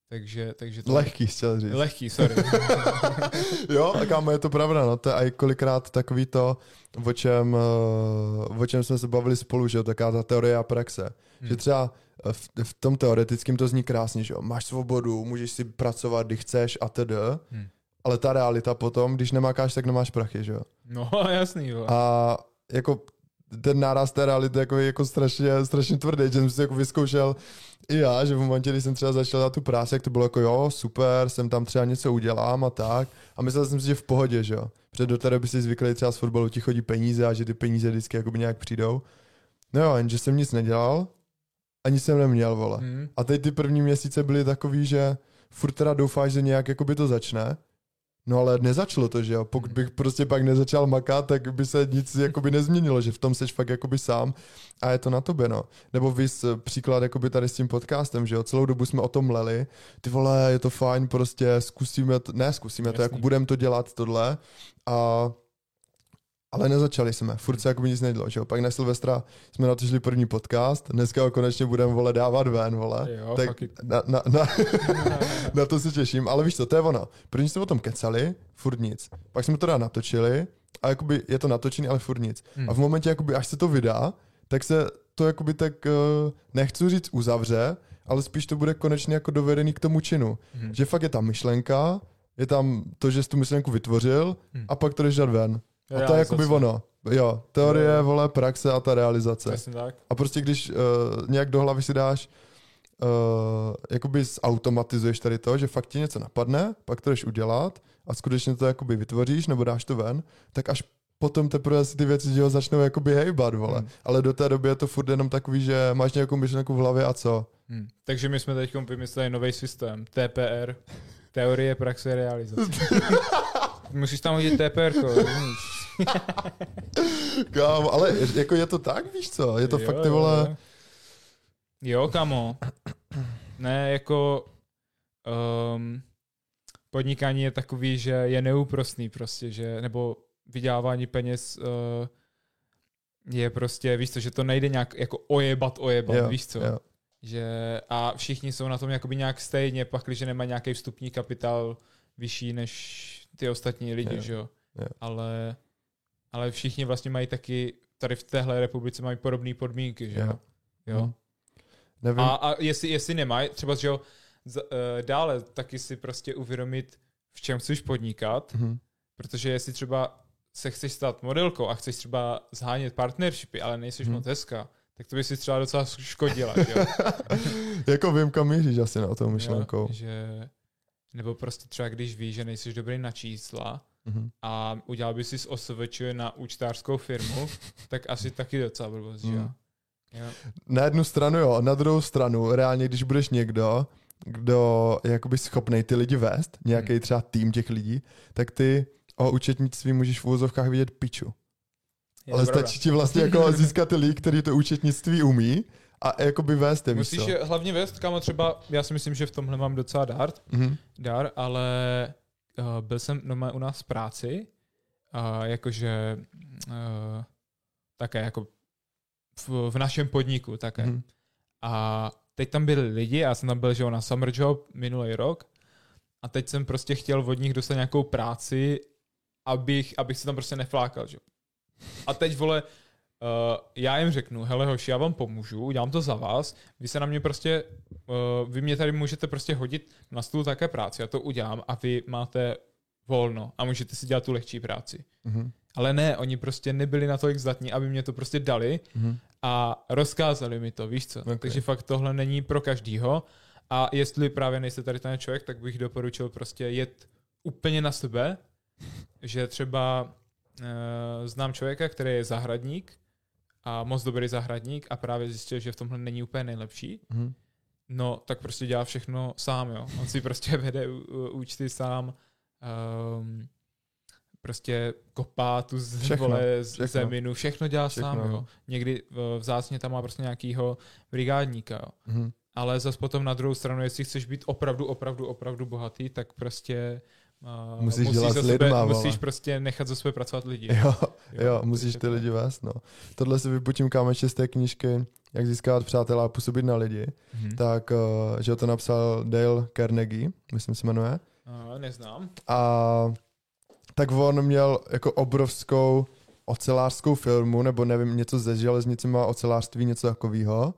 Takže, takže to Lehký, chtěl říct. Lehký, sorry. Jo, a kámo, je to pravda, no, to je i kolikrát takový to, o čem, eh, o čem jsme se bavili spolu, že jo, taká ta teorie a praxe. Hmm. Že třeba v, v tom teoretickém to zní krásně, že jo, máš svobodu, můžeš si pracovat, kdy chceš a td. Hmm. Ale ta realita potom, když nemákáš, tak nemáš prachy, že jo. No, jasný, vole. A jako ten náraz té reality jako, jako strašně, strašně tvrdý, že jsem si jako vyzkoušel i já, že v momentě, kdy jsem třeba začal na tu práci, jak to bylo jako jo, super, jsem tam třeba něco udělám a tak. A myslel jsem si, že v pohodě, že jo. Protože do té doby si zvyklý třeba z fotbalu ti chodí peníze a že ty peníze vždycky jakoby nějak přijdou. No jo, jenže jsem nic nedělal, ani jsem neměl, vole. Hmm. A teď ty první měsíce byly takový, že furt teda doufáš, že nějak jakoby to začne, No ale nezačalo to, že jo. Pokud bych prostě pak nezačal makat, tak by se nic jakoby nezměnilo, že v tom seš fakt jakoby sám a je to na tobě, no. Nebo vys příklad jakoby tady s tím podcastem, že jo. Celou dobu jsme o tom leli. Ty vole, je to fajn, prostě zkusíme to, ne zkusíme to, Jasný. jako budeme to dělat tohle a ale nezačali jsme, furt se jakoby nic nedělo, že jo. Pak na Silvestra jsme natočili první podcast, dneska ho konečně budeme, vole, dávat ven, vole. Jo, tak na, na, na, na to se těším, ale víš co, to je ono. První jsme o tom kecali, furt nic. Pak jsme to teda natočili a jakoby je to natočený, ale furt nic. Hmm. A v momentě, jakoby, až se to vydá, tak se to jakoby tak, uh, nechci říct uzavře, ale spíš to bude konečně jako dovedený k tomu činu. Hmm. Že fakt je tam myšlenka, je tam to, že jsi tu myšlenku vytvořil Hmm. a pak to jdeš dát ven. A to je jakoby ono. Jo, teorie, vole, praxe a ta realizace. Přesně tak. A prostě když uh, nějak do hlavy si dáš, uh, jakoby zautomatizuješ tady to, že fakt ti něco napadne, pak to jdeš udělat a skutečně to jakoby vytvoříš nebo dáš to ven, tak až potom teprve si ty věci jo, začnou jakoby hejbat, vole. Hmm. Ale do té doby je to furt jenom takový, že máš nějakou myšlenku v hlavě a co? Hmm. Takže my jsme teď vymysleli nový systém. TPR. Teorie, praxe, realizace. Musíš tam hodit TPR, rozumíš? Kámo, ale jako je to tak, víš co? Je to Jo, fakt ty jo, vole... Jo, kamo. Ne, jako um, podnikání je takový, že je neúprostný prostě, že, nebo vydělávání peněz uh, je prostě, víš co, že to nejde nějak jako ojebat, ojebat, Jo, víš co. jo. Že, a všichni jsou na tom jakoby nějak stejně, pak když nemá nějaký vstupní kapitál vyšší než ty ostatní lidi, Jo, že jo. jo. Ale, ale všichni vlastně mají taky, tady v téhle republice mají podobné podmínky, že jo. Jo. jo. Hm. Nevím. A, a jestli, jestli nemají, třeba, že jo, z, uh, dále taky si prostě uvědomit, v čem chceš podnikat, Mhm. protože jestli třeba se chceš stát modelkou a chceš třeba zhánět partnershipy, ale nejseš Mhm. moc hezká, tak to by si třeba docela škodila, jo. jako vím, kam míříš asi na tou myšlenkou. Jo, že, nebo prostě třeba když víš, že nejsi dobrý na čísla Mhm. a udělal by si z OSVČ na účtářskou firmu, tak asi taky docela blbost, že jo. Mm. jo. Na jednu stranu jo, na druhou stranu, reálně, když budeš někdo, kdo je jakoby schopný ty lidi vést, nějaký Hmm. třeba tým těch lidí, tak ty o účetnictví můžeš v úvozovkách vidět piču. Je Ale pravda. stačí ti vlastně jako získat ty lidi, který to účetnictví umí a jakoby vést je, Musíš je hlavně vést, kamo třeba, já si myslím, že v tomhle mám docela dar, Mhm. dar ale uh, byl jsem normálně u nás v práci, uh, jakože uh, také jako v, v našem podniku také. Mhm. A teď tam byli lidi, já jsem tam byl, že jo, na summer job minulý rok a teď jsem prostě chtěl od nich dostat nějakou práci, abych, abych se tam prostě neflákal, že jo. A teď, vole, já jim řeknu, hele hoši, já vám pomůžu, udělám to za vás, vy se na mě prostě, uh, vy mě tady můžete prostě hodit na stůl také práci, já to udělám a vy máte volno a můžete si dělat tu lehčí práci. Mm-hmm. Ale ne, oni prostě nebyli natolik zdatní, aby mě to prostě dali mm-hmm. a rozkázali mi to, víš co. Okay. Takže fakt tohle není pro každýho. A jestli právě nejste tady ten člověk, tak bych doporučil prostě jet úplně na sebe, že třeba uh, znám člověka, který je zahradník a moc dobrý zahradník a právě zjistil, že v tomhle není úplně nejlepší. Mm-hmm. No, tak prostě dělá všechno sám, jo. On si prostě vede účty sám, um, prostě kopá tu z, všechno, vole, všechno. zeminu, všechno dělá všechno. sám, jo. Někdy vzácně tam má prostě nějakýho brigádníka, jo. Mm-hmm. Ale zase potom na druhou stranu, jestli chceš být opravdu, opravdu, opravdu bohatý, tak prostě Uh, musíš, musíš dělat s lidma, Musíš prostě nechat za sebe pracovat lidi. Jo, jo, jo musíš ty lidi vést, no. Tohle si vyputím kámeče z té knížky Jak získávat přátelé a působit na lidi, mm-hmm. tak, uh, že to napsal Dale Carnegie, myslím se jmenuje. Uh, neznám. A tak on měl jako obrovskou ocelářskou firmu, nebo nevím, něco ze železnicima, ocelářství, něco takového.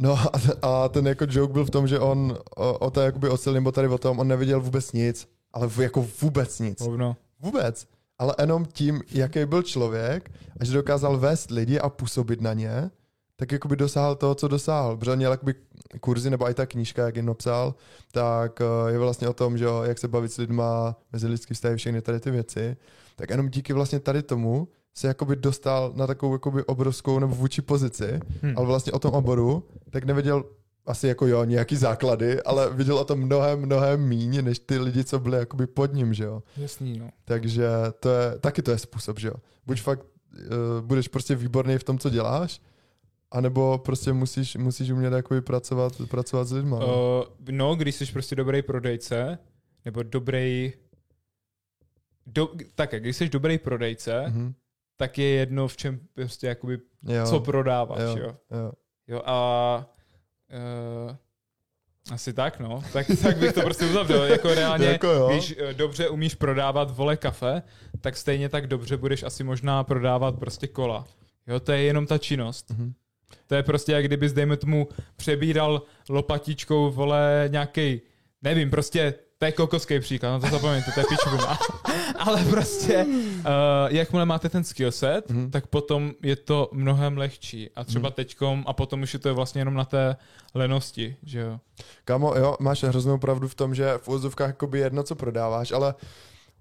No a, a ten jako joke byl v tom, že on o, o té jakoby ocel, nebo tady o tom, on neviděl vůbec nic, ale jako vůbec nic. Hovno. Vůbec. Ale jenom tím, jaký byl člověk a že dokázal vést lidi a působit na ně, tak jakoby dosáhl toho, co dosáhl. Protože měl jakoby kurzy, nebo i ta knížka, jak jen napsal, tak eh, je vlastně o tom, že jo, jak se bavit s lidma, mezi lidský vztahy, všechny tady ty věci. Tak jenom díky vlastně tady tomu se jakoby dostal na takovou jakoby obrovskou nebo vůči pozici, hmm. ale vlastně o tom oboru, tak nevěděl asi jako jo, nějaký základy, ale viděl o tom mnohem, mnohem míň, než ty lidi, co byli jakoby pod ním, že jo. Jasný, no. Takže to je, taky to je způsob, že jo. Buď fakt uh, budeš prostě výborný v tom, co děláš, anebo prostě musíš, musíš umět jakoby pracovat, pracovat s lidmi. No? Uh, no, když jsi prostě dobrý prodejce, nebo dobrý do, tak, když jsi dobrý prodejce, mm-hmm tak je jedno, v čem prostě jakoby, jo. co prodáváš, jo. Jo, jo. jo a uh, asi tak, no. Tak, tak bych to prostě uzavřel. Jako reálně, jako když uh, dobře umíš prodávat vole kafe, tak stejně tak dobře budeš asi možná prodávat prostě kola. Jo, to je jenom ta činnost. Mm-hmm. To je prostě, jak kdybys, dejme tomu, přebíral lopatičkou, vole, nějaký, nevím, prostě to je kokoský příklad, no to zapomeňte, to je pičbuna. Ale prostě, uh, jakmile máte ten skillset, mm-hmm. tak potom je to mnohem lehčí. A třeba mm. teďkom, a potom už je to vlastně jenom na té lenosti, že jo. Kamo, jo, máš hroznou pravdu v tom, že v úzovkách jakoby jedno, co prodáváš, ale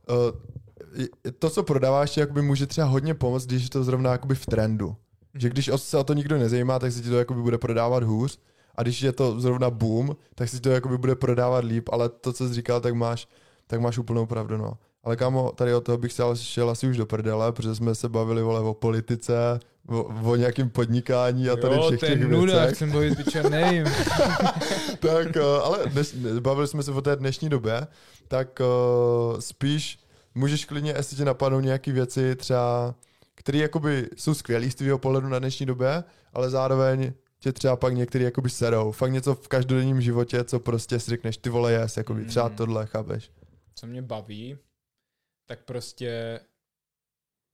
uh, to, co prodáváš, jakoby může třeba hodně pomoct, když je to zrovna jakoby v trendu. Mm-hmm. Že když se o to nikdo nezajímá, tak se ti to jakoby bude prodávat hůř a když je to zrovna boom, tak si to jakoby bude prodávat líp, ale to, co jsi říkal, tak máš, tak máš úplnou pravdu, no. Ale kámo, tady o toho bych se ale šel asi už do prdele, protože jsme se bavili vole o politice, o, o nějakém podnikání a tady jo, všech těch nuda, věcech. jsem bavit name. tak, uh, ale dneš, bavili jsme se o té dnešní době, tak uh, spíš můžeš klidně, jestli ti napadnou nějaké věci třeba, které jakoby jsou skvělé z tvého pohledu na dnešní době, ale zároveň tě třeba pak některý jakoby serou. Fakt něco v každodenním životě, co prostě si řekneš, ty vole jes, jakoby třeba mm. tohle, chápeš? Co mě baví, tak prostě,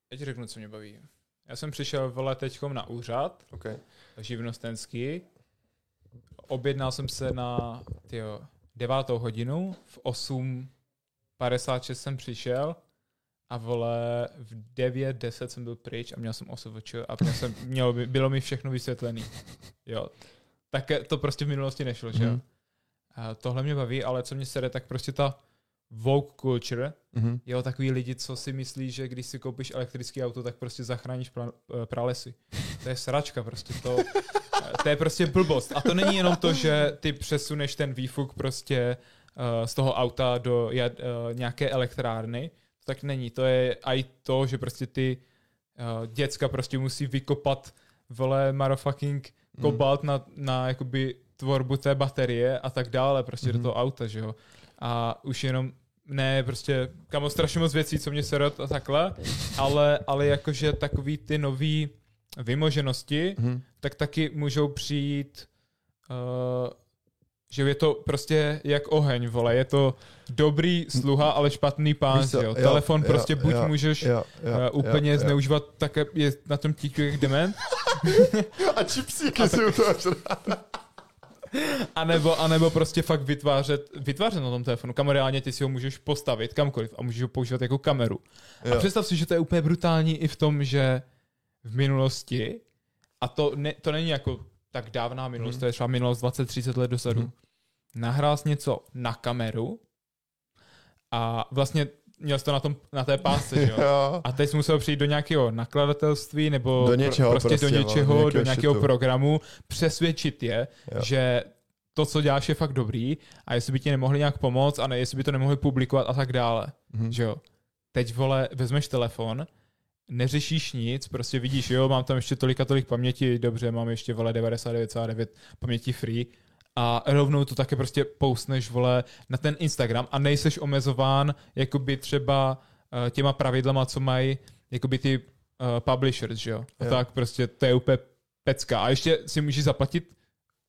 teď řeknu, co mě baví. Já jsem přišel vole teďkom na úřad, okay. živnostenský, objednal jsem se na tyjo, devátou hodinu, v 8.56 jsem přišel a vole, v 9, 10 jsem byl pryč a měl jsem OSVČ a měl jsem, mělo by, bylo mi všechno vysvětlené. Jo. Tak to prostě v minulosti nešlo, že jo. Mm. A tohle mě baví, ale co mě sere, tak prostě ta woke culture, mm-hmm. jo, takový lidi, co si myslí, že když si koupíš elektrický auto, tak prostě zachráníš pra, eh, pralesy. To je sračka prostě, to, to je prostě blbost. A to není jenom to, že ty přesuneš ten výfuk prostě uh, z toho auta do uh, nějaké elektrárny, tak není. To je i to, že prostě ty uh, děcka prostě musí vykopat vole motherfucking mm. kobalt mm. na, na jakoby tvorbu té baterie a tak dále, prostě mm. do mhm. toho auta, že jo. A už jenom ne, prostě kamo strašně moc věcí, co mě se a takhle, ale, ale jakože takový ty nový vymoženosti, mm. tak taky můžou přijít uh, že je to prostě jak oheň, vole, je to dobrý sluha, ale špatný pán, co, jo. jo, Telefon jo, prostě buď jo, můžeš jo, jo, uh, úplně jo, jo. zneužívat, tak je na tom tíku jak dement, A čipsíky si u toho žrá. anebo, anebo prostě fakt vytvářet, vytvářet na tom telefonu, kam reálně ty si ho můžeš postavit kamkoliv a můžeš ho používat jako kameru. A Jo. představ si, že to je úplně brutální i v tom, že v minulosti, a to, ne, to není jako tak dávná minulost, Mhm. to je třeba minulost 20-30 let dozadu, Mhm. Nahrál jsi něco na kameru a vlastně měl jsi to na, tom, na té pásce, že jo? Jo. A teď jsi musel přijít do nějakého nakladatelství nebo Do něčeho prostě, prostě, do něčeho, do nějakého shitu. programu, přesvědčit je, Jo. že to, co děláš, je fakt dobrý a jestli by ti nemohli nějak pomoct a ne, jestli by to nemohli publikovat a tak dále. Mhm. Že jo. Teď, vole, vezmeš telefon, neřešíš nic, prostě vidíš, jo, mám tam ještě tolik a tolik paměti, dobře, mám ještě, vole, 99,9 paměti free a rovnou to také prostě postneš, vole, na ten Instagram a nejseš omezován, jakoby třeba uh, těma pravidlama, co mají, jakoby ty uh, publishers, že jo. A Jo. tak prostě to je úplně pecka. A ještě si můžeš zaplatit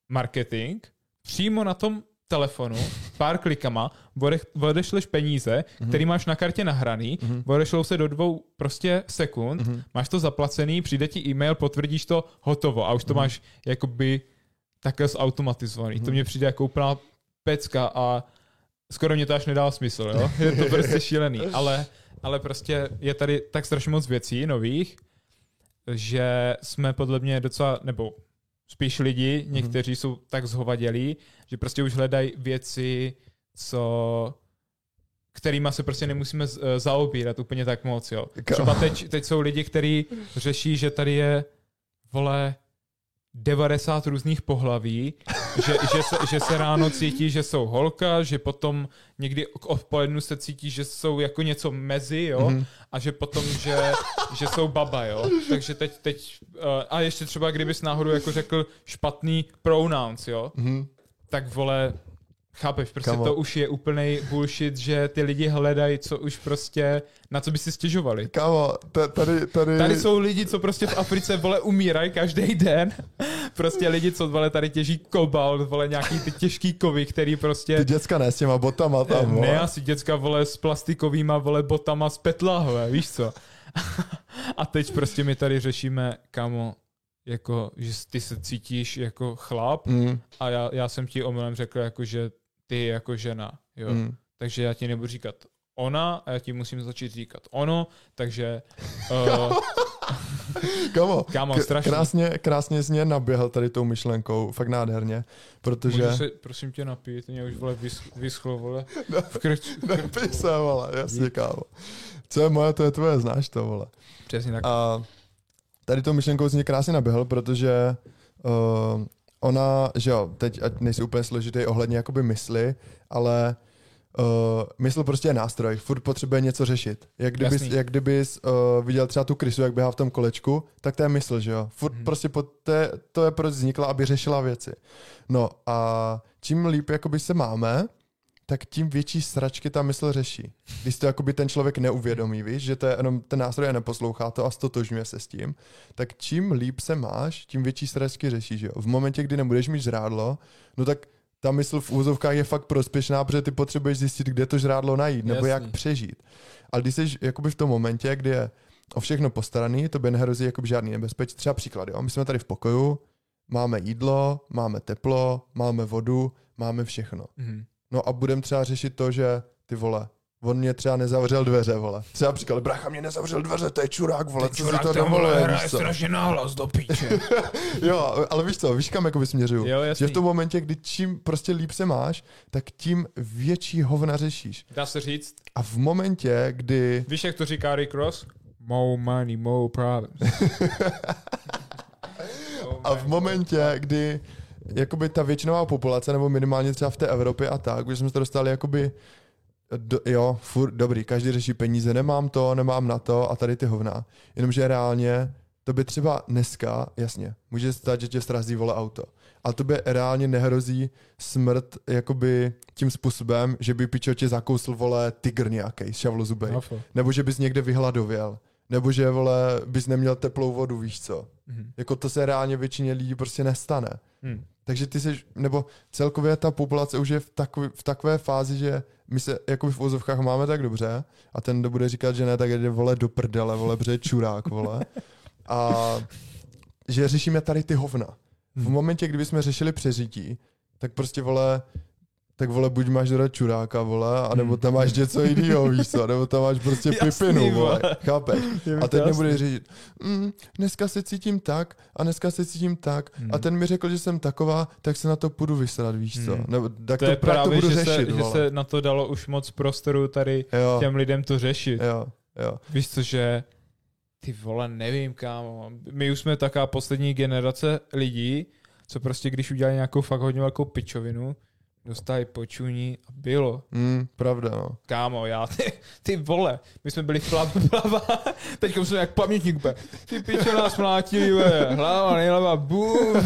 marketing přímo na tom telefonu, pár klikama, ode- odešleš peníze, Mhm. který máš na kartě nahraný, Mhm. odešlou se do dvou prostě sekund, Mhm. máš to zaplacený, přijde ti e-mail, potvrdíš to, hotovo a už to Mhm. máš jakoby takhle zautomatizovaný. To Mhm. mně přijde jako úplná pecka a skoro mě to až nedá smysl, jo? Je to prostě šílený, ale, ale prostě je tady tak strašně moc věcí nových, že jsme podle mě docela, nebo spíš lidi, Mhm. někteří jsou tak zhovadělí, že prostě už hledají věci, co kterýma se prostě nemusíme eh, zaobírat úplně tak moc, jo. Třeba teď, teď jsou lidi, kteří řeší, že tady je, vole, 90 různých pohlaví, že, že, se, že se ráno cítí, že jsou holka, že potom někdy k odpolednu se cítí, že jsou jako něco mezi, jo, Mhm. a že potom, že, že jsou baba, jo. Takže teď, teď uh, a ještě třeba, kdybys náhodou jako řekl špatný pronouns, jo, Mhm. tak vole, chápeš, prostě Kamo. to už je úplný bullshit, že ty lidi hledají, co už prostě, na co by si stěžovali. Kámo, ta- tady, tady... Tady jsou lidi, co prostě v Africe, vole, umírají každý den. Prostě lidi, co, vole, tady těží kobalt, vole, nějaký ty těžký kovy, který prostě... Ty děcka ne s těma botama tam, ne, vole. asi děcka, vole, s plastikovýma, vole, botama z petlahové, víš co? A teď prostě my tady řešíme, kamo, jako, že ty se cítíš jako chlap Mm, a já, já jsem ti omylem řekl, jako, že ty jako žena, jo. mm. Takže já ti nebudu říkat ona a já ti musím začít říkat ono, takže uh, Kamo, Kámo, strašný. krásně, krásně jsi mě naběhl tady tou myšlenkou, fakt nádherně, protože... můžu se prosím tě napít, mě už vole vysch, vyschlo, vole. V krč, Nepij se, vole, jasně, kámo. Co je moje, to je tvoje, znáš to, vole. přesně tak. A tady tou myšlenkou jsi mě krásně naběhl, protože uh, ona, že jo, teď ať nejsou úplně složitý ohledně jakoby mysli, ale uh, mysl prostě je nástroj, furt potřebuje něco řešit. Jak kdybys, Jasný. jak kdybys uh, viděl třeba tu krysu, jak běhá v tom kolečku, tak to je mysl, že jo. Furt Mhm. hmm. prostě po té, to je proč vznikla, aby řešila věci. No a čím líp jakoby se máme, tak tím větší sračky ta mysl řeší. Když to jakoby ten člověk neuvědomí, víš, že to je jenom ten nástroj a neposlouchá to a stotožňuje se s tím, tak čím líp se máš, tím větší sračky řešíš. Jo? V momentě, kdy nebudeš mít žrádlo, no tak ta mysl v úzovkách je fakt prospěšná, protože ty potřebuješ zjistit, kde to žrádlo najít, nebo Jasný. jak přežít. Ale když jsi jakoby v tom momentě, kdy je o všechno postaraný, to by nehrozí jakoby žádný nebezpečí. Třeba příklad, jo? my jsme tady v pokoju, máme jídlo, máme teplo, máme vodu, máme všechno. Mhm. No a budem třeba řešit to, že ty vole, on mě třeba nezavřel dveře, vole. Třeba příklad, bracha mě nezavřel dveře, to je čurák, vole, co si to dovoluje, víš co? strašně nahlas do píče. Jo, ale víš co, víš kam jakoby směřuju? Jo, Že jasný. v tom momentě, kdy čím prostě líp se máš, tak tím větší hovna řešíš. Dá se říct, A v momentě, kdy... víš, jak to říká Rick Ross? More money, more problems. A v momentě, kdy jakoby ta většinová populace, nebo minimálně třeba v té Evropě a tak, už jsme to dostali jakoby do, jo, furt, dobrý, každý řeší peníze, nemám to, nemám na to a tady ty hovna. Jenomže reálně to by třeba dneska, jasně, může se stát, že tě srazí vole auto, ale to by reálně nehrozí smrt jakoby tím způsobem, že by pičo tě zakousl vole tygr nějaký, šavlozubej, Hafo. nebo že bys někde vyhladověl, nebo že vole bys neměl teplou vodu, víš co. Mhm. Jako to se reálně většině lidí prostě nestane. Hm. Takže ty jsi, nebo celkově ta populace už je v, takový, v takové fázi, že my se jako v úzovkách máme tak dobře a ten, kdo bude říkat, že ne, tak jde vole do prdele, vole, protože je čurák, vole. A že řešíme tady ty hovna. V Hmm. momentě, kdyby jsme řešili přežití, tak prostě vole, tak vole, buď máš dodat čuráka, vole, anebo Hmm. tam máš něco jiného, víš co, nebo tam máš prostě Jasný, pipinu, vole, vole. chápeš? A teď nebude říct, mm, dneska se cítím tak a dneska se cítím tak Hmm. a ten mi řekl, že jsem taková, tak se na to půjdu vysrat, víš co? Hmm. Nebo, tak To to, je tak to právě, budu že, řešit, se, že vole. se na to dalo už moc prostoru tady Jo, těm lidem to řešit. jo, jo. Víš co, že ty vole, nevím, kámo. My už jsme taká poslední generace lidí, co prostě když udělali nějakou fakt hodně velkou pičovinu, dostali počuní a bylo. Mm, pravda, no. Kámo, já, ty, ty vole, my jsme byli v plav, plava, teďka jsme jak pamětník, úplně, ty piče nás mlátili, ve, hlava, nejleva, bum,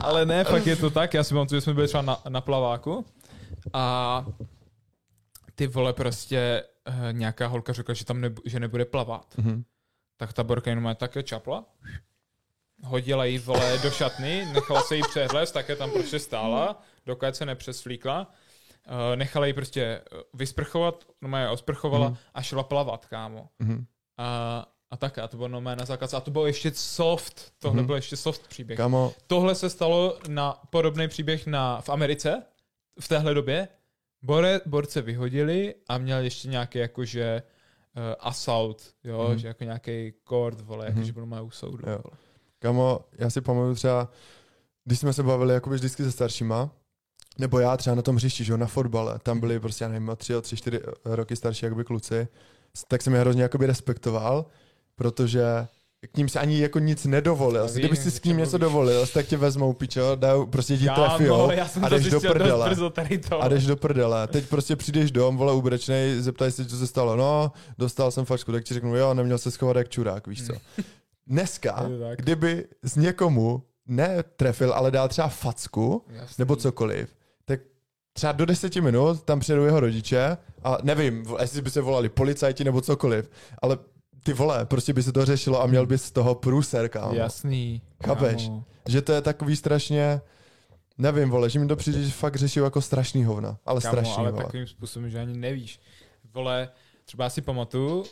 ale ne, fakt je to tak, já si pamatuju, že jsme byli třeba na, na plaváku a ty vole prostě uh, nějaká holka řekla, že tam nebu, že nebude plavat, Mhm. tak ta borka jenom také čapla, hodila jí vole do šatny, nechala se jí přehlést, také tam prostě stála, dokud se nepřesvlíkla. Uh, nechala ji prostě eh, vysprchovat, no je osprchovala Mhm. a šla plavat, kámo. Mhm. A, a tak, a to bylo normálně na zákaz. A to bylo ještě soft, tohle Mhm. byl ještě soft příběh. Kámo, Tohle se stalo na podobný příběh na, v Americe v téhle době. Bore, borce vyhodili a měl ještě nějaký jakože uh, assault, jo, Mhm. že jako nějaký kord, vole, Mhm. jakože byl má u soudu. Jo. Kamo, já si pamatuju třeba, když jsme se bavili jakoby vždycky se staršíma, nebo já třeba na tom hřišti, že jo, na fotbale, tam byli prostě, já nevím, tři, tři, čtyři roky starší jakoby kluci, tak jsem je hrozně jakoby respektoval, protože k ním se ani jako nic nedovolil. Vím, Kdyby si s ním něco dovolil, tak tě vezmou, pičo, dajou, prostě ti já jsem a jdeš do prdele. A jdeš do prdele. Teď prostě přijdeš dom, vole, ubrečnej, zeptaj se, co se stalo. No, dostal jsem fačku, tak ti řeknu, jo, neměl se schovat jak čurák, víš co. Dneska, kdyby z někomu netrefil, ale dal třeba facku, Jasný. nebo cokoliv, třeba do deseti minut tam přijedou jeho rodiče a nevím, jestli by se volali policajti nebo cokoliv, ale ty vole, prostě by se to řešilo a měl bys z toho průser, kámo. Jasný. Chápeš? kámo. Že to je takový strašně, nevím, vole, že mi to přijde, že fakt řeší jako strašný hovna, ale Kámo, strašný, ale vole. takovým způsobem, že ani nevíš. Vole, třeba já si pamatuju,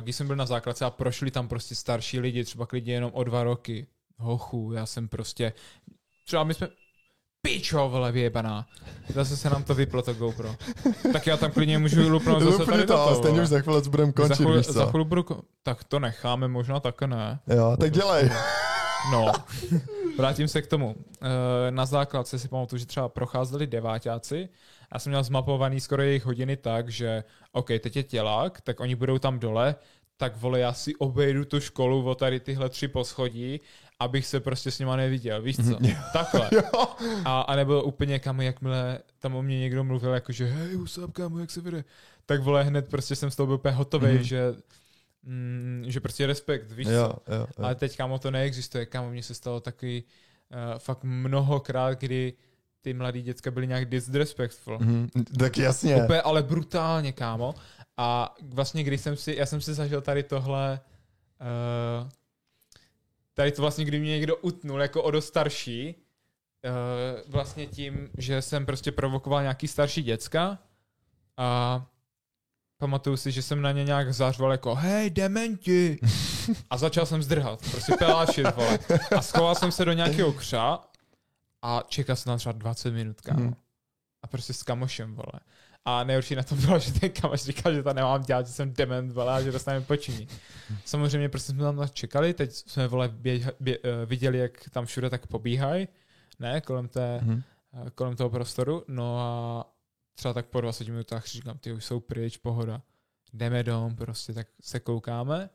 když jsem byl na základce a prošli tam prostě starší lidi, třeba klidně jenom o dva roky. Hochu, já jsem prostě, třeba my jsme, pičo, vole, vyjebaná. Zase se nám to vyplo, to GoPro. tak já tam klidně můžu lupnout zase Lupni tady to, toto, stejně už za chvíli budeme za končit, chvíli, víš za co? chvíli budu, ko- tak to necháme, možná také ne. Jo, tak dělej. No, vrátím se k tomu. Eh, Na základce si pamatuju, že třeba procházeli deváťáci. Já jsem měl zmapovaný skoro jejich hodiny tak, že OK, teď je tělák, tak oni budou tam dole, tak vole, já si obejdu tu školu o tady tyhle tři poschodí, abych se prostě s nima neviděl, víš co? Takhle. Jo. A, a nebo úplně kam, jakmile tam o mě někdo mluvil, jakože hej, up, kámo, jak se vede? Tak vole, hned prostě jsem z toho byl úplně hotový, Mhm. že, mm, že prostě respekt, víš co? Jo, jo, jo. Ale teď, kámo, to neexistuje. Kámo, mně se stalo taky uh, fakt mnohokrát, kdy ty mladý děcka byly nějak disrespectful. Mhm, tak jasně. Úplně, ale brutálně, kámo. A vlastně, když jsem si, já jsem si zažil tady tohle, uh, tady to vlastně, kdy mě někdo utnul jako o dost starší, uh, vlastně tím, že jsem prostě provokoval nějaký starší děcka a pamatuju si, že jsem na ně nějak zařval jako hej, dementi! A začal jsem zdrhat, prostě pelášit, vole. A schoval jsem se do nějakého křa a čekal jsem tam třeba 20 minut, kámo. Hmm. A prostě s kamošem, vole. A nejhorší na tom bylo, že ten kamoš říkal, že to nemám dělat, že jsem dement, vole, a že dostaneme počiní. Samozřejmě prostě jsme tam čekali, teď jsme, vole, běh, bě, eh, viděli, jak tam všude tak pobíhají, ne, kolem, té, Mhm. eh, kolem toho prostoru, no a třeba tak po 20 minutách říkám, ty už jsou pryč, pohoda. Jdeme dom, prostě tak se koukáme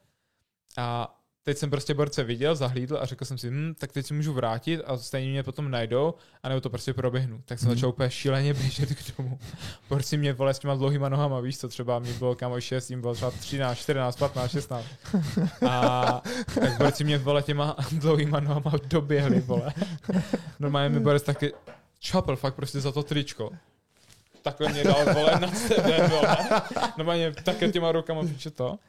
a teď jsem prostě borce viděl, zahlídl a řekl jsem si, hm, tak teď si můžu vrátit a stejně mě potom najdou, anebo to prostě proběhnu. Tak jsem Mhm. začal úplně šíleně běžet k tomu. Borci mě vole s těma dlouhýma nohama, víš co, třeba mi bylo kamo 6, jim bylo třeba 13, 14, 15, 16. A tak borci mě vole těma dlouhýma nohama doběhli, vole. Normálně mi borec taky čapel fakt prostě za to tričko. Takhle mě dal, vole, na sebe, vole. Normálně také těma rukama piče to.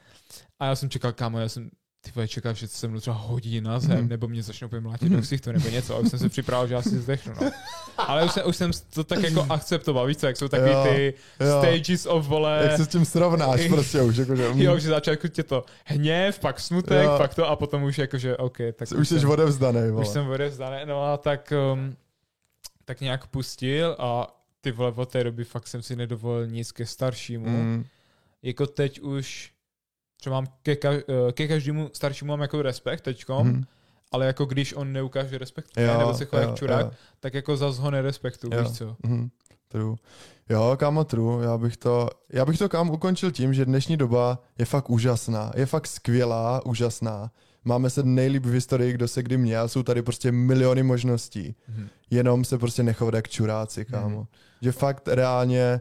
A já jsem čekal, kámo, já jsem ty vole, čekám, že se mnou třeba hodí na zem, Mhm. nebo mě začnou mlátit do ksichtu, nebo něco, a už jsem se připravil, že asi zdechnu, no. Ale už jsem, už jsem to tak jako akceptoval, víš co, jak jsou taky Jo, ty jo. stages of, vole, Jak se s tím srovnáš prostě už, jakože, mm, jo, že začátku tě to hněv, pak smutek, Jo. pak to, a potom už jakože, OK, tak už jsi jsem, odevzdanej, vole. už jsem odevzdaný, no a tak, um, tak nějak pustil a ty vole, od té doby fakt jsem si nedovolil nic ke staršímu. Mm, Jako teď už, že mám ke, ka, eh, ke každému staršímu mám jako respekt teďkom, mm, ale jako když on neukáže respekt, jo, nebo se chová jak čurák, jo. tak jako zas ho nerespektu, Jo. víš co. Mhm, true. Jo, kámo, true. Já bych to, já bych to kam ukončil tím, že dnešní doba je fakt úžasná. Je fakt skvělá, úžasná. Máme se nejlíp v historii, kdo se kdy měl. Jsou tady prostě miliony možností. Mhm. Jenom se prostě nechovat jak čuráci, kámo. Mhm. Že fakt reálně,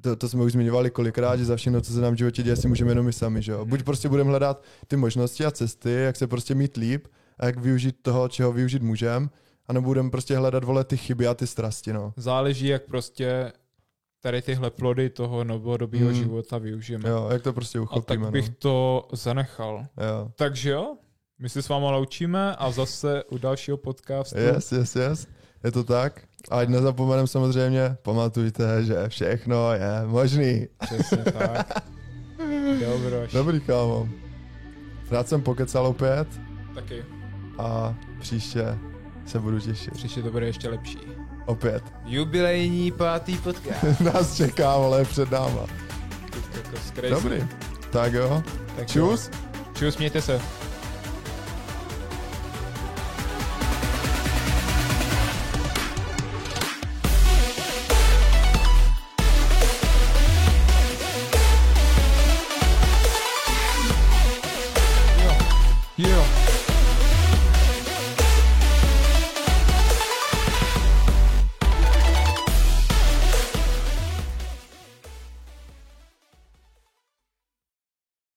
to, to jsme už zmiňovali kolikrát, že za všechno, co se nám v životě děje, si můžeme jenom my sami, že jo. Buď prostě budeme hledat ty možnosti a cesty, jak se prostě mít líp a jak využít toho, čeho využít můžeme, anebo budeme prostě hledat, vole, ty chyby a ty strasti, no. Záleží, jak prostě tady tyhle plody toho novodobího Hmm. života využijeme. Jo, jak to prostě a tak uchopíme, bych no. to zanechal. Jo. Takže jo, my se s váma loučíme a zase u dalšího podcastu. Yes, yes, yes. Je to tak. A ať nezapomenem samozřejmě, pamatujte, že všechno je možný. Přesně tak. Dobro. Dobrý, kámo. Rád jsem pokecal opět Taky. a příště se budu těšit. Příště to bude ještě lepší. Opět. Jubilejní pátý podcast. Nás čeká, ale před náma. Dobrý. Tak jo. Tak Čus. jo. Čus, mějte se.